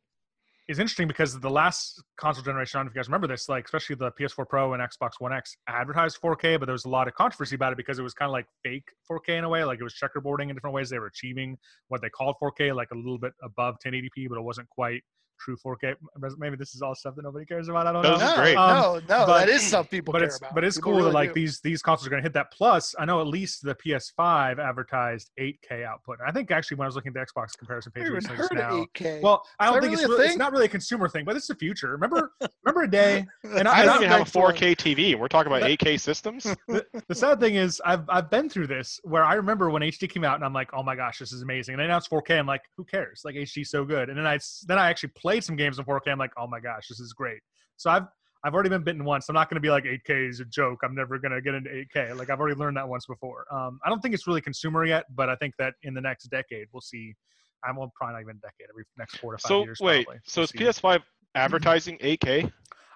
is interesting because the last console generation, I don't know if you guys remember this, like especially the PS4 Pro and Xbox One X advertised 4K, but there was a lot of controversy about it because it was kind of like fake 4K in a way, like it was checkerboarding in different ways. They were achieving what they called 4K, like a little bit above 1080p, but it wasn't quite true 4K. Maybe this is all stuff that nobody cares about. I don't Those know. is no, great. no, Um, no, but- that is stuff people but care it's about. but it's People cool really that like do. these these consoles are going to hit that. Plus, I know at least the PS5 advertised 8K output. I think actually when I was looking at the Xbox comparison I page even recently heard just now. of 8K. Well, I don't think it's really a really, it's not really a consumer thing, but it's the future. Remember, remember a day. and I and don't even have a back to like- 4K TV. We're talking about That- 8K systems. the, the sad thing is I've I've been through this where I remember when HD came out and I'm like, oh my gosh, this is amazing. And they announced 4K. I'm like, who cares? Like HD's so good. And then I s- then I actually played some games in 4K. I'm like, oh my gosh, this is great. So I've I've already been bitten once. I'm not going to be like 8K is a joke. I'm never going to get into 8K. Like I've already learned that once before. Um, I don't think it's really consumer yet, but I think that in the next decade we'll see. I'm well, probably not even a decade. Every next four to five So years. wait, probably, so we'll is. PS5 advertising 8K?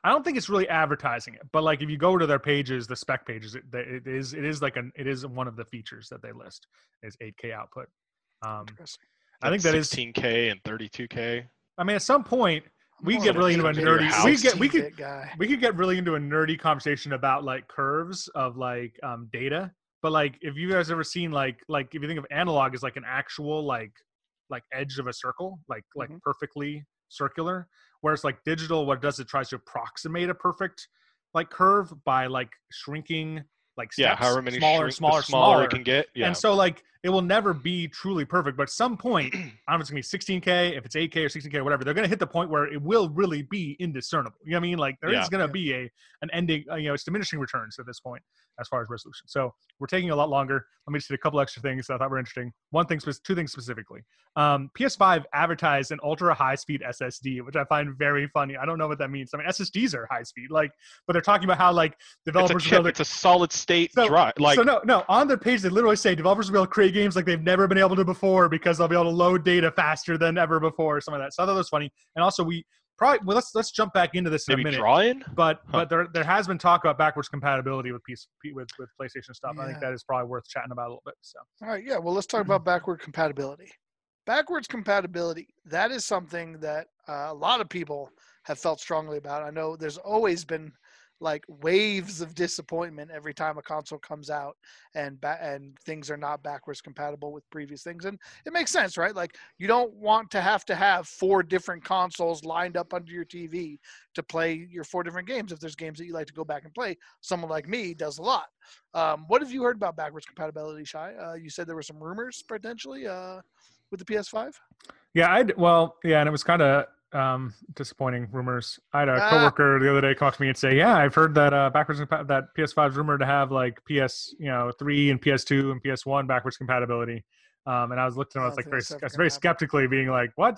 I don't think it's really advertising it, but like if you go to their pages, the spec pages, it, it is it is like an it is one of the features that they list is 8K output. Um, I think that is. 16K and 32K. I mean, at some point we get really into a nerdy. We get we could guy. we could get really into a nerdy conversation about like curves of like um, data. But like, if you guys ever seen like like if you think of analog as like an actual like like edge of a circle, like like Mhm. perfectly circular, whereas like digital, what it does it tries to approximate a perfect like curve by like shrinking like steps, Yeah, however many smaller, shrink, smaller, smaller, smaller. it can get. Yeah. And so like it will never be truly perfect, but at some point, I don't know if it's gonna be 16k, if it's 8k or 16k or whatever, they're gonna hit the point where it will really be indiscernible. You know what I mean? Like there is Yeah. gonna Yeah. be a an ending. Uh, you know, it's diminishing returns at this point as far as resolution. So we're taking a lot longer. Let me just hit a couple extra things that I thought were interesting. One thing, two things specifically. Um, PS5 advertised an ultra high speed SSD, which I find very funny. I don't know what that means. I mean, SSDs are high speed, like, but they're talking about how like it's a developers will be chip. to It's a solid state So- drive. Like so no, no. On their page, they literally say developers will be able to create games like they've never been able to before because they'll be able to load data faster than ever before, or some of that. So I thought that was funny. And also, we probably well, let's let's jump back into this in maybe a minute. drawing. But Huh. but there there has been talk about backwards compatibility with piece with with PlayStation stuff. I think that is probably worth chatting about a little bit. So All right, yeah. Well, let's talk about backward compatibility. Backwards compatibility, that is something that uh, a lot of people have felt strongly about. I know there's always been like waves of disappointment every time a console comes out and ba- and things are not backwards compatible with previous things and it makes sense right like you don't want to have to have four different consoles lined up under your TV to play your four different games if there's games that you like to go back and play someone like me does a lot um, what have you heard about backwards compatibility, Shy? Uh, you said there were some rumors potentially uh, with the PS5. yeah, I well yeah, and it was kind of um, disappointing rumors. I had a Ah. coworker the other day come up to me and say, "Yeah, I've heard that uh, backwards compa- that PS5 is rumored to have like PS you know three and PS2 and PS1 backwards compatibility." Um, and I was looking at, it, I was like very, I was very skeptically being like, "What?"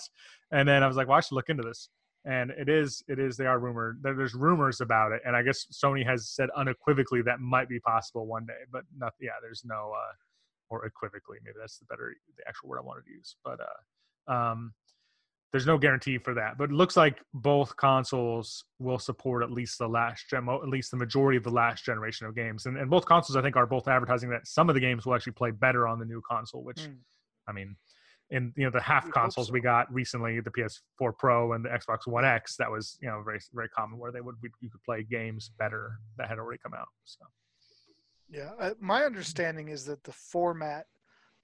And then I was like, "Well, I should look into this." And it is, it is. They are rumored. There, there's rumors about it, and I guess Sony has said unequivocally that might be possible one day, but not. Yeah, there's no, uh, or equivocally, maybe that's the better, the actual word I wanted to use. But uh, um, there's no guarantee for that. But it looks like both consoles will support at least the last gen, at least the majority of the last generation of games. And, and both consoles, I think, are both advertising that some of the games will actually play better on the new console. Which, Mm. I mean, in you know the half You'd consoles so. we got recently, the PS4 Pro and the Xbox One X, that was you know very very common where they would you could play games better that had already come out. So Yeah, uh, my understanding is that the format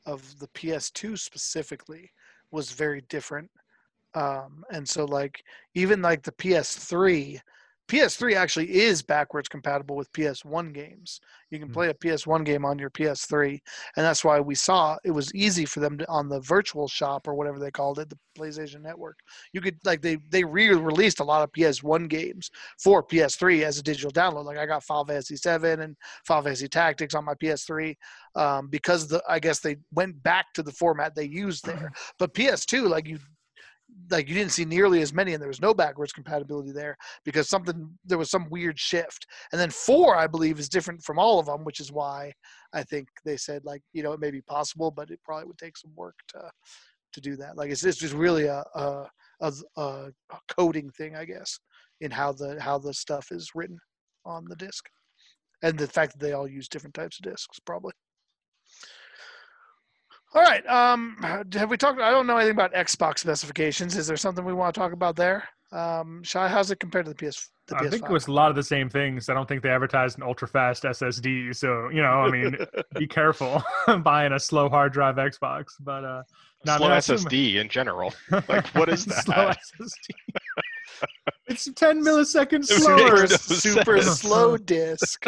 of the PS2 specifically was very different, um, and so like even like the PS3, PS3 actually is backwards compatible with PS1 games. You can Hmm. play a PS1 game on your PS3, and that's why we saw it was easy for them to on the Virtual Shop or whatever they called it, the PlayStation Network. You could like they they re-released a lot of PS1 games for PS3 as a digital download. Like I got Final Fantasy 7 and Final Fantasy Tactics on my PS3 um, because the I guess they went back to the format they used there. But PS2, like you, like you didn't see nearly as many, and there was no backwards compatibility there because something there was some weird shift. And then four, I believe, is different from all of them, which is why I think they said like you know it may be possible, but it probably would take some work to to do that. Like it's, it's just really a a, a a coding thing, I guess, in how the how the stuff is written on the disc, and the fact that they all use different types of discs, probably. All right. Um, have we talked? I don't know anything about Xbox specifications. Is there something we want to talk about there? Um, Shy, how's it compared to the PS the I PS5. think it was a lot of the same things. I don't think they advertised an ultra fast SSD. So you know, I mean, be careful buying a slow hard drive Xbox. But uh, no, I Slow mean, assume- SSD in general. Like, what is that? slow SSD. it's ten milliseconds slower. super, no super sense. slow disc.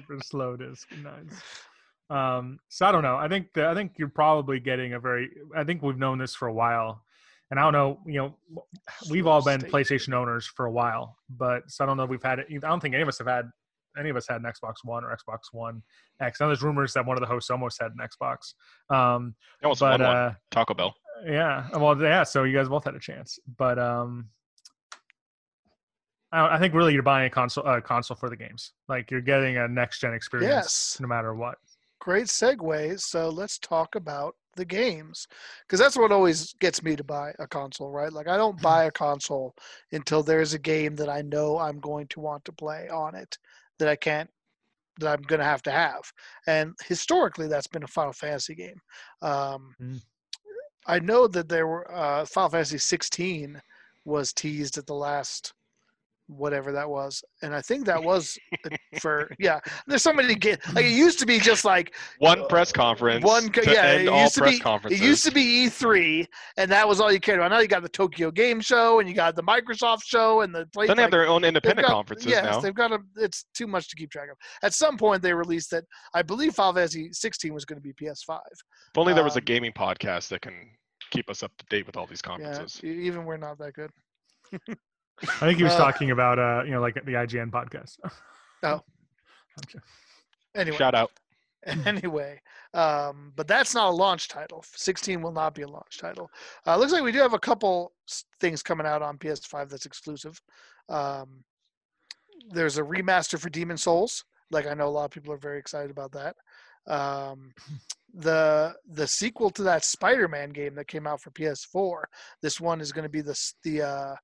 super slow disk. Nice. Um, so I don't know. I think the, I think you're probably getting a very. I think we've known this for a while, and I don't know. You know, we've all been PlayStation owners for a while, but so I don't know if we've had it. I don't think any of us have had any of us had an Xbox One or Xbox One X. Now there's rumors that one of the hosts almost had an Xbox. Um, I almost but won one. uh, Taco Bell. yeah, well, yeah. So you guys both had a chance, but um, I, I think really you're buying a console, a console for the games. Like you're getting a next gen experience, Yes. no matter what. Great segue. So let's talk about the games because that's what always gets me to buy a console, right? Like I don't buy a console until there's a game that I know I'm going to want to play on it that I can't that I'm going to have to have. And historically, that's been a Final Fantasy game. Um, Mm. I know that there were uh, Final Fantasy 16 was teased at the last whatever that was, and I think that was for yeah. There's so many games. Like it used to be just like One uh, press conference. one yeah, it all used to press be- conferences. it used to be E3, and that was all you cared about. Now you got the Tokyo Game Show, and you got the Microsoft Show, and the play. Then they have their own independent got- conferences yes, now. they've got a. It's too much to keep track of. At some point, they released that I believe Final Fantasy 16 was going to be PS5. If only there was a um, gaming podcast that can keep us up to date with all these conferences. e- even we're not that good. I think he was Uh, talking about uh, you know, like the IGN podcast. Oh. Okay. Anyway, Shout out. anyway, um, but that's not a launch title. 16 will not be a launch title. Uh, looks like we do have a couple things coming out on PS5 that's exclusive. Um, there's a remaster for Demon's Souls. Like I know a lot of people are very excited about that. Um, the the sequel to that Spider-Man game that came out for PS4. This one is going to be the the uh,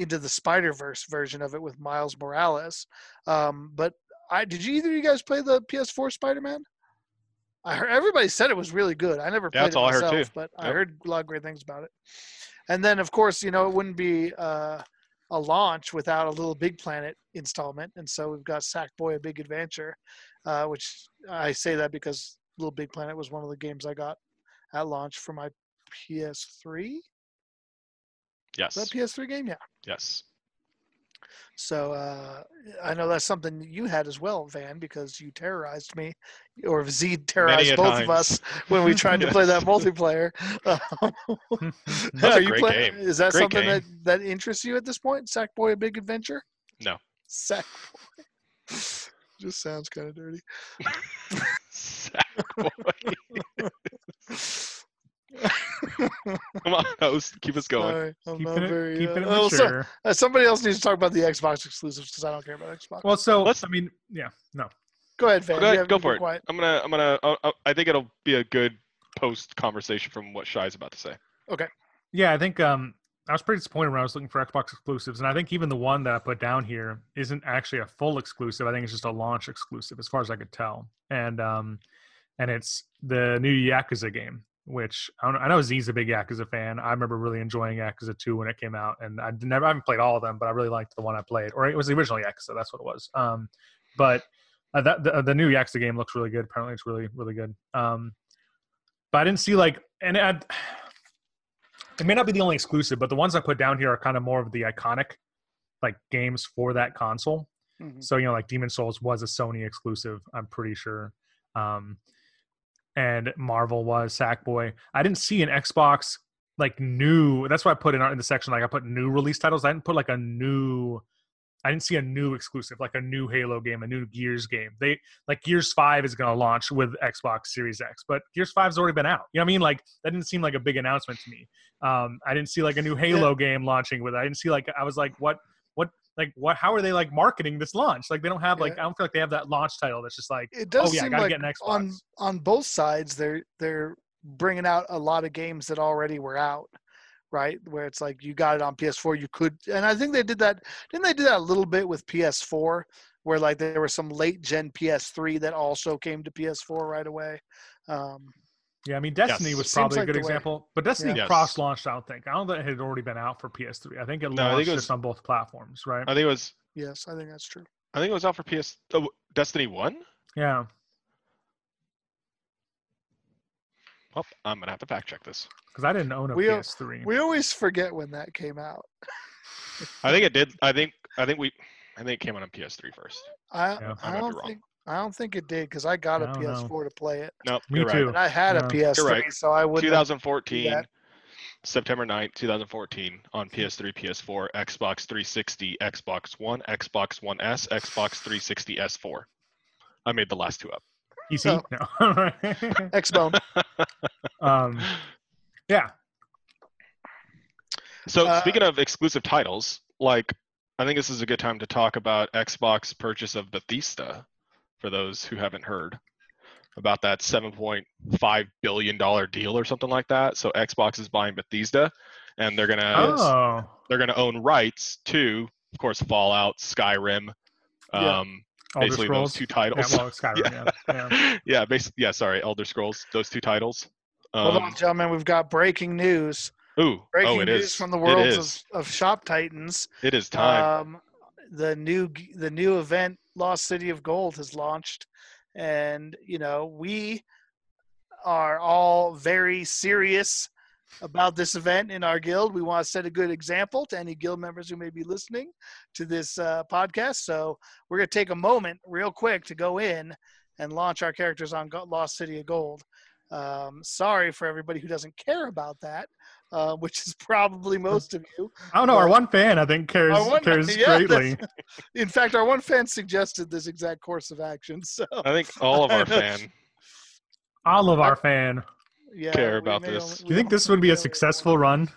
into the Spider Verse version of it with Miles Morales. Um, but I did you either of you guys play the PS4 Spider-Man? I heard everybody said it was really good. I never played it I myself, too. but I heard a lot of great things about it. And then, of course, you know it wouldn't be uh, a launch without a Little Big Planet installment, and so we've got Sackboy: A Big Adventure, uh, which I say that because Little Big Planet was one of the games I got at launch for my PS3. Yes. Is that PS3 game? Yeah. Yes. So uh, I know that's something you had as well, Van, because you terrorized me, or Z terrorized both of us when we tried to play that multiplayer. That's a great play- game. Is that Great something that, that interests you at this point? Sackboy: A Big Adventure? No. Sackboy. Just sounds kind of dirty. Sackboy. Come on, host. Keep us going. Sorry, I'm keeping not it, very. keeping uh, it oh, so- uh, somebody else needs to talk about the Xbox exclusives because I don't care about Xbox. well, so Let's- I mean, yeah, no. go ahead, Van. Go, ahead, go for it. quiet. I'm gonna. I'm gonna. Uh, uh, I think it'll be a good post conversation from what Shy's about to say. Okay. Yeah, I think um, I was pretty disappointed when I was looking for Xbox exclusives, and I think even the one that I put down here isn't actually a full exclusive. I think it's just a launch exclusive, as far as I could tell. And um, and it's the new Yakuza game, which I, don't, I know Z's a big Yakuza fan. I remember really enjoying Yakuza 2 when it came out, and I never I haven't played all of them, but I really liked the one I played, or it was the original Yakuza. That's what it was. Um, but uh, that the, the new Yakuza game looks really good. Apparently, it's really really good. Um, but I didn't see like, and it, it may not be the only exclusive, but the ones I put down here are kind of more of the iconic like games for that console. Mhm. So you know, like Demon's Souls was a Sony exclusive, I'm pretty sure. Um, and Marvel was Sackboy. I didn't see an Xbox like new. That's why I put in in the section like I put new release titles. I didn't put like a new. I didn't see a new exclusive, like a new Halo game, a new Gears game. They like Gears Five is going to launch with Xbox Series X, but Gears Five's already been out. You know what I mean? Like that didn't seem like a big announcement to me. Um, I didn't see like a new Halo game launching with. it. I didn't see like I was like, what, like what? How are they like marketing this launch? Like they don't have like Yeah. I don't feel like they have that launch title. That's just like It does oh yeah, I seem gotta like get an Xbox. on on both sides they're they're bringing out a lot of games that already were out right where it's like you got it on ps4 you could and i think they did that didn't they do that a little bit with ps4 where like there was some late gen ps3 that also came to ps4 right away um Yeah, I mean Destiny Yes. was probably like a good the way. example, but Destiny Yeah. Cross launched. I don't think. I don't think it had already been out for PS3. I think it No, I think launched it was- just on both platforms, right? I think it was. Yes, I think that's true. I think it was out for PS. Oh, Destiny One. Yeah. Well, I'm gonna have to fact check this. Because I didn't own a We PS3. We always forget when that came out. I think it did. I think. I think we. I think it came out on PS3 first. I Yeah. I I might be don't wrong. think I don't think it did because I got a I don't know. PS4 to play it, No, Me you're right. too. and I had a PS3, right. so I wouldn't. 2014. September 9th, 2014, on PS3, PS4, Xbox 360, Xbox One, Xbox One S, Xbox 360 S4. I made the last two up. PC? Oh. No. Xbone. um, yeah. So Uh, speaking of exclusive titles, like I think this is a good time to talk about Xbox purchase of Bethesda for those who haven't heard about that 7.5 billion dollar deal or something like that. So Xbox is buying Bethesda and they're going to Oh. they're going to own rights to of course Fallout, Skyrim, Yeah. um Elder basically Scrolls. those two Yeah, titles. well, Skyrim, yeah. yeah. yeah, basically yeah, sorry, Elder Scrolls, those two titles. Hold Um, on, gentlemen. We've got breaking news. ooh, Breaking oh, it news is. from the It worlds is. of, of Shop Titans. It is time. Um, the new the new event, Lost City of Gold, has launched, and you know we are all very serious about this event in our guild. We want to set a good example to any guild members who may be listening to this uh, podcast. So we're going to take a moment, real quick, to go in and launch our characters on Lost City of Gold. Um, sorry for everybody who doesn't care about that, uh, which is probably most of you. I don't know. Our one fan, I think, cares one- cares yeah, greatly. In fact, our one fan suggested this exact course of action. So I think all of our fan All of our fan. yeah, care about this. only- Do you think this would be a successful run?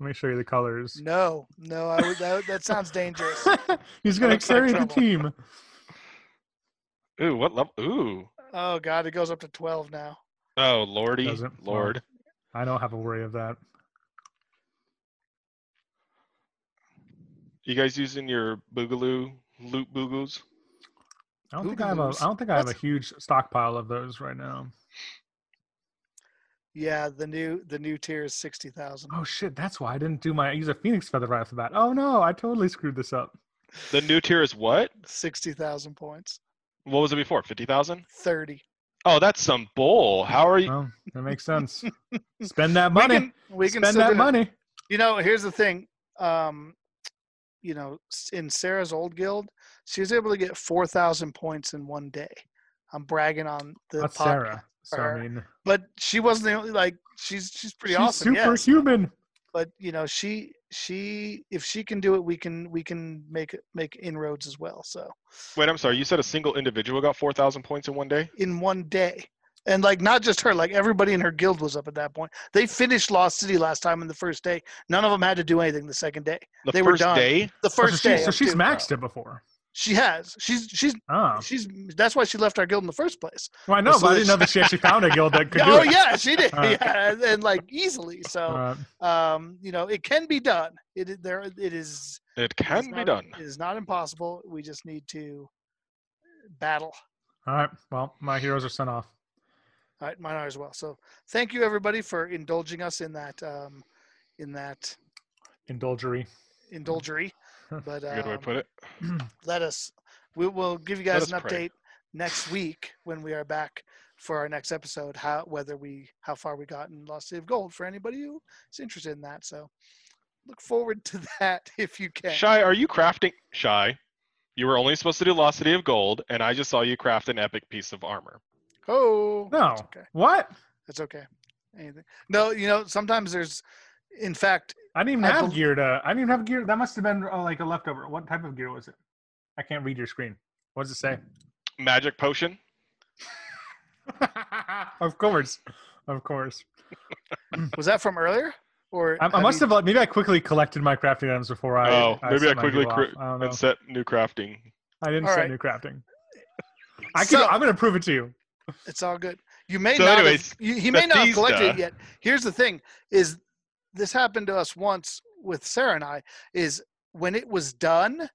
Let me show you the colors. No, no, I would, that, that sounds dangerous. He's going to looks like carry the team. Ooh, what level? Ooh. Oh God, it goes up to twelve now. Oh, lordy, Doesn't- well, lord. I don't have a worry of that. You guys using your Boogaloo loot boogles? I don't think I have a. Boogaloo's. I don't think I have a huge stockpile of those right now. Yeah, the new the new tier is sixty thousand. Oh shit! That's why I didn't do my use a phoenix feather right off the bat. Oh no! I totally screwed this up. The new tier is what? Sixty thousand points. What was it before? Fifty thousand? Thirty. Oh, that's some bull. How are you? Oh, that makes sense. Spend that We money. can we can Spend that do it. money. You know, here's the thing. Um, you know, in Sarah's old guild, she was able to get four thousand points in one day. I'm bragging on the That's podcast, Sarah. So. I mean, but she wasn't the only. Like, she's she's pretty she's awesome. yes. superhuman. but you know she she if she can do it we can we can make it make inroads as well so Wait, I'm sorry. You said a single individual got four thousand points in one day. in one day and like not just her like everybody in her guild was up at that point they finished lost city last time in the first day none of them had to do anything the second day The They were first done. day. the Oh, so first she- day So she's two. maxed it before. she has she's she's Oh. she's that's why she left our guild in the first place Well, I know, so but I didn't know that she actually found a guild that could do oh it. yeah she did Uh, yeah and, and, like easily so Uh, um you know it can be done It there it is It It is can be not- done. It is not impossible. We just need to battle. all right. Well, my heroes are sent off. All right, mine are as well. So thank you everybody for indulging us in that um, in that Indulgery. indulgery. But Good way to um, put it. let us. We will give you guys an us pray. update next week when we are back for our next episode. How whether we how far we got in Lost City of Gold for anybody who is interested in that. So look forward to that if you can. Shy, are you crafting? Shy, you were only supposed to do Lost City of Gold, and I just saw you craft an epic piece of armor. Oh No. that's okay. What? That's okay. Anything. No, you know sometimes there's. In fact, I didn't even I have bel- gear to. I didn't even have gear. That must have been uh, like a leftover. What type of gear was it? I can't read your screen. What does it say? Magic potion. of course, of course. was that from earlier? Or I, I must you- have. like, Maybe I quickly collected my crafting items before I. oh, maybe I set quickly cr- I and set new crafting. I didn't All set right. new crafting. I can. So- I'm gonna prove it to you. It's all good. You may So not. anyways, have, you, he may not have collected it yet. Here's the thing: is this happened to us once with Sarah and I? Is when it was done,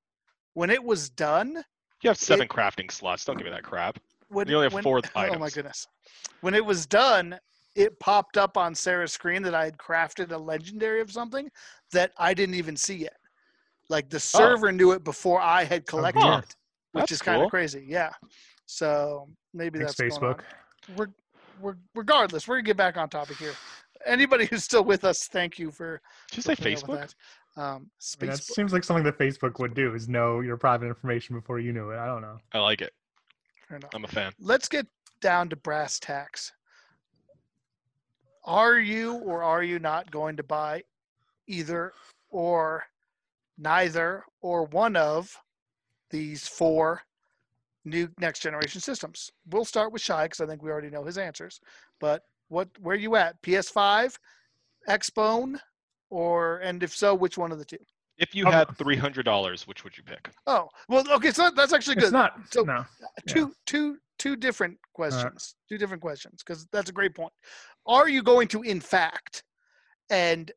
when it was done, You have seven crafting slots. Don't give me that crap. when You only have when, four Oh my goodness! When it was done, it popped up on Sarah's screen that I had crafted a legendary of something that I didn't even see yet. Like the oh. server knew it before I had oh, collected Oh. it, which That's is kind cool. of crazy. Yeah. So maybe Thanks, that's going Facebook. on. We're, we're regardless. We're gonna get back on topic here. Anybody who's still with us, thank you for Did you say putting up Facebook? that. Um, I mean, that seems like something that Facebook would do is know your private information before you knew it. I don't know. I like it. I'm a fan. let's get down to brass tacks. Are you or are you not going to buy either or neither or one of these four new next generation systems? We'll start with Shy because I think we already know his answers. But what where are you at? PS5, Xbone, or and if so, which one of the two? If you Um, had three hundred dollars, which would you pick? Oh, well, okay, so that's actually good. It's good. not. So- no. two two two different questions two different questions because that's a great point are you going to in fact and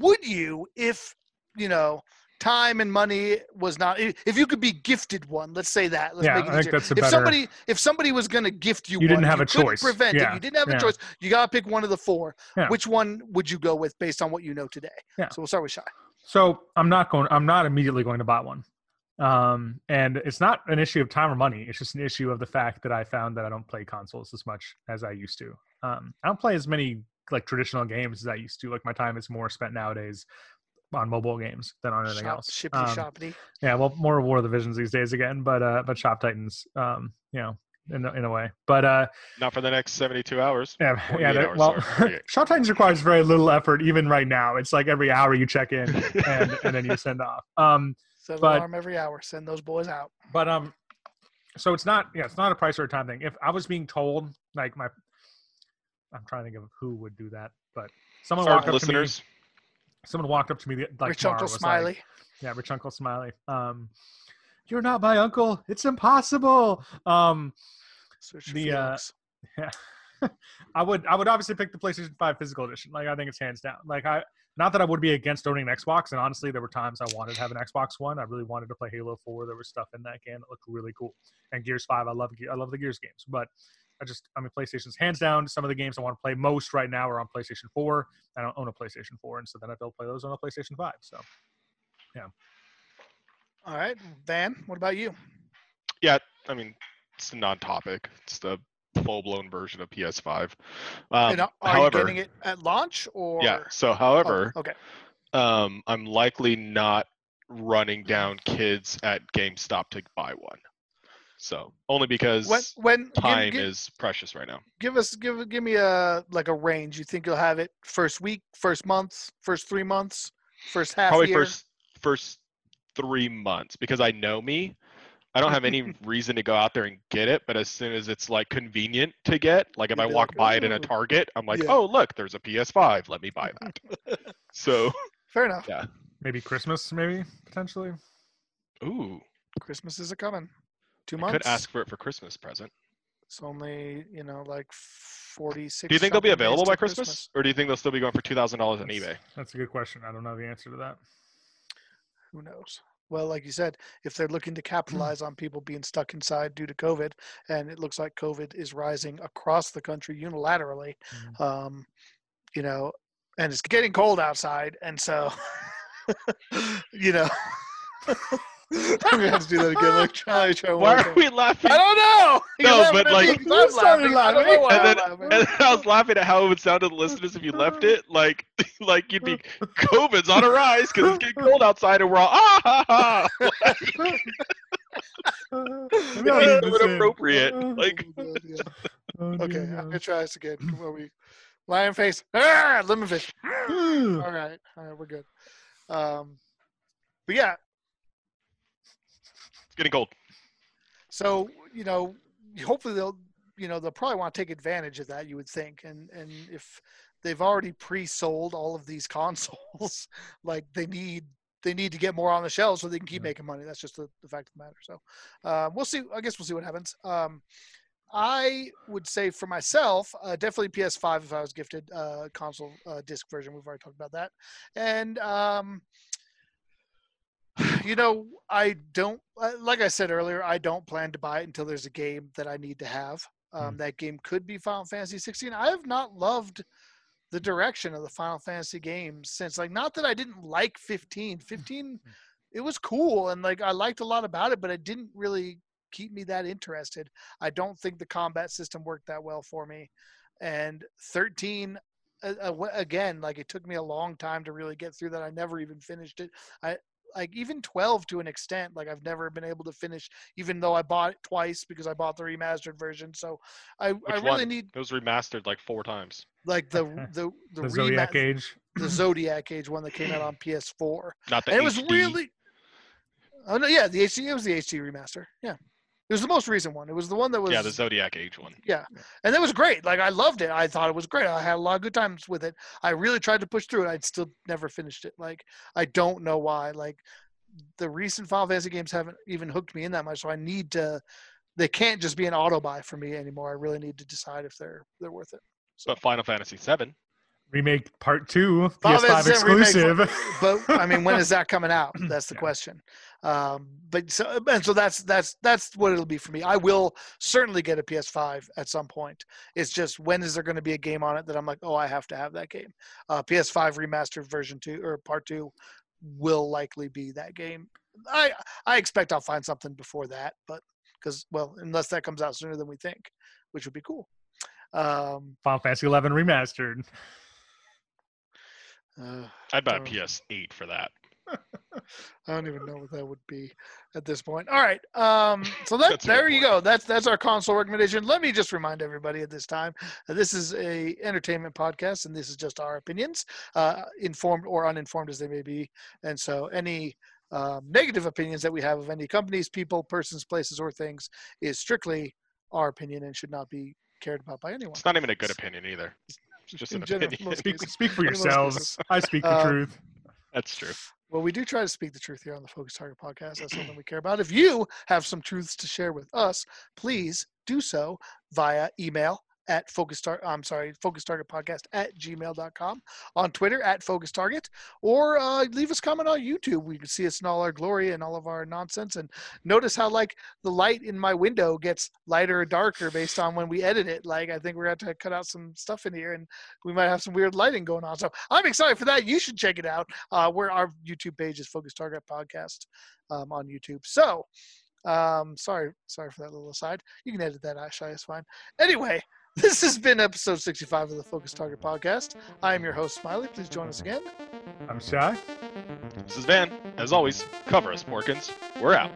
would you if you know time and money was not if you could be gifted one let's say that let's Yeah, make it I think that's a if better- somebody if somebody was going to gift you, You didn't one, have a couldn't choice. prevent Yeah, it you didn't have a choice you got to pick one of the four Yeah. which one would you go with based on what you know today Yeah. so we'll start with shy So I'm not going. I'm not immediately going to buy one. Um, and it's not an issue of time or money. It's just an issue of the fact that I found that I don't play consoles as much as I used to. Um, I don't play as many like traditional games as I used to. Like my time is more spent nowadays on mobile games than on anything Shop, else. shippy Um, shoppity Yeah, well, more War of the Visions these days again, but uh, but Shop Titans, um, you know, in a- in a way. But uh, Not for the next seventy-two hours. yeah, yeah. hours, well, Shop Titans requires very little effort even right now. It's like every hour you check in and and then you send off. Um, set but- alarm every hour send those boys out but um, so it's not yeah, it's not a price or a time thing. If I was being told like my, I'm trying to think of who would do that, but someone Our walked up to me. Someone walked up to me the- like rich uncle was like, smiley yeah, rich uncle Smiley. Um, you're not my uncle. It's impossible. Um, Search the, uh, yeah. I would I would obviously pick the PlayStation 5 physical edition. Like I think it's hands down. Like I not that I would be against owning an Xbox, and honestly, there were times I wanted to have an Xbox One. I really wanted to play Halo 4. There was stuff in that game that looked really cool. And Gears 5, I love I love the Gears games. But I just I mean PlayStation's hands down. Some of the games I want to play most right now are on PlayStation 4. I don't own a PlayStation 4, and so then I don't play those on a PlayStation 5. So yeah. All right, Van. What about you? yeah, I mean, it's a non-topic. It's the full-blown version of PS5. Um, and are however, you getting it at launch or? yeah. So, Oh, however, okay. um, I'm likely not running down kids at GameStop to buy one. So only because When when time give, is precious right now. give us give give me a like a range. You think you'll have it first week, first month, first three months, first half Probably year? first first three months because I know me. I don't have any reason to go out there and get it, but as soon as it's like convenient to get, like if You'll I walk like, by it in a Target, I'm like, Yeah. oh look, there's a PS5. Let me buy that. so, Fair enough. Yeah. maybe Christmas, maybe potentially. ooh, Christmas is a coming. Two I could ask for it for Christmas present. It's only you know like forty six. Do you think they'll be available by Christmas, or do you think they'll still be going for two thousand dollars on That's- eBay? That's a good question. I don't know the answer to that. Who knows? Well, like you said, if they're looking to capitalize on people being stuck inside due to COVID, and it looks like COVID is rising across the country unilaterally, Mhm. um, you know, and it's getting cold outside, and so, you know, I'm gonna have to do that again. Like try, try Why are time. we laughing? I don't know. You're No, but, like- You started laughing. I don't know laughing. And then- laughing. And I was laughing at how it would sound to the listeners if you left it like like you'd be COVID's on a rise because it's getting cold outside and we're all ah ha ha. It's leave so inappropriate. Like Oh, yeah. Oh, Okay, I'm gonna try this again. Where we lion face, ah, lemon fish. All right, all right, we're good. Um, but yeah, it's getting cold. so you know, hopefully they'll, you know, they'll probably want to take advantage of that. You would think, and and if they've already pre-sold all of these consoles, like they need they need to get more on the shelves so they can keep Yeah. making money. That's just the, the fact of the matter. So uh, we'll see. I guess we'll see what happens. Um, I would say for myself, uh, definitely PS5 if I was gifted uh, console uh, disc version. We've already talked about that, and um, you know, I don't uh, like I said earlier. I don't plan to buy it until there's a game that I need to have. Um, That game could be Final Fantasy 16. I have not loved the direction of the Final Fantasy games since like not that I didn't like 15. 15 it was cool and like I liked a lot about it, but it didn't really keep me that interested. I don't think the combat system worked that well for me. And 13 uh, uh, again, like it took me a long time to really get through that. I never even finished it. I like even 12 to an extent like i've never been able to finish even though i bought it twice because i bought the remastered version so i, I really one? need It was remastered like four times. like the the the, The Zodiac rema- Age. the zodiac age one that came out on ps4 Not the and it was really oh no yeah the hd it was the hd remaster yeah it was the most recent one it was the one that was yeah, the Zodiac Age one. Yeah, and that was great like i loved it i thought it was great i had a lot of good times with it i really tried to push through it i'd still never finished it like i don't know why like the recent final fantasy games haven't even hooked me in that much so i need to they can't just be an auto buy for me anymore i really need to decide if they're they're worth it But Final Fantasy VII. Remake Part Two, Final PS5 Fantasy VII remake- exclusive. but I mean, when is that coming out? That's the Yeah. question. Um, but so and so that's that's that's what it'll be for me. I will certainly get a PS5 at some point. It's just when is there going to be a game on it that I'm like, oh, I have to have that game. Uh, PS5 remastered version two or part two will likely be that game. I I expect I'll find something before that, but because well, unless that comes out sooner than we think, which would be cool. Um, Final Fantasy 11 remastered. uh, I'd buy a Oh. PS8 for that. I don't even know what that would be at this point. All right. Um, so that That's there you go. That's that's our console recommendation. Let me just remind everybody at this time that this is a entertainment podcast and this is just our opinions, uh, informed or uninformed as they may be. And so any um, negative opinions that we have of any companies, people, persons, places, or things is strictly our opinion and should not be cared about by anyone. It's not even a good opinion either. It's just In an general, opinion. Speak, speak for yourselves. I speak the Um, truth. That's true. Well, we do try to speak the truth here on the Focus Target podcast. That's something we care about. If you have some truths to share with us, please do so via email at focus target i'm sorry focus target podcast at gmail.com on twitter at focus target or uh, leave us comment on youtube we can see us in all our glory and all of our nonsense and notice how like the light in my window gets lighter or darker based on when we edit it like i think we're going to to cut out some stuff in here and we might have some weird lighting going on so i'm excited for that you should check it out uh, where our YouTube page is Focus Target Podcast um, on YouTube. So, um, sorry, sorry for that little aside. You can edit that out, Shy. It's fine. Anyway, this has been episode 65 of the Focus Target Podcast. I am your host, Smiley. Please join us again. I'm shy. This is Van. As always, cover us, Morkins. We're out.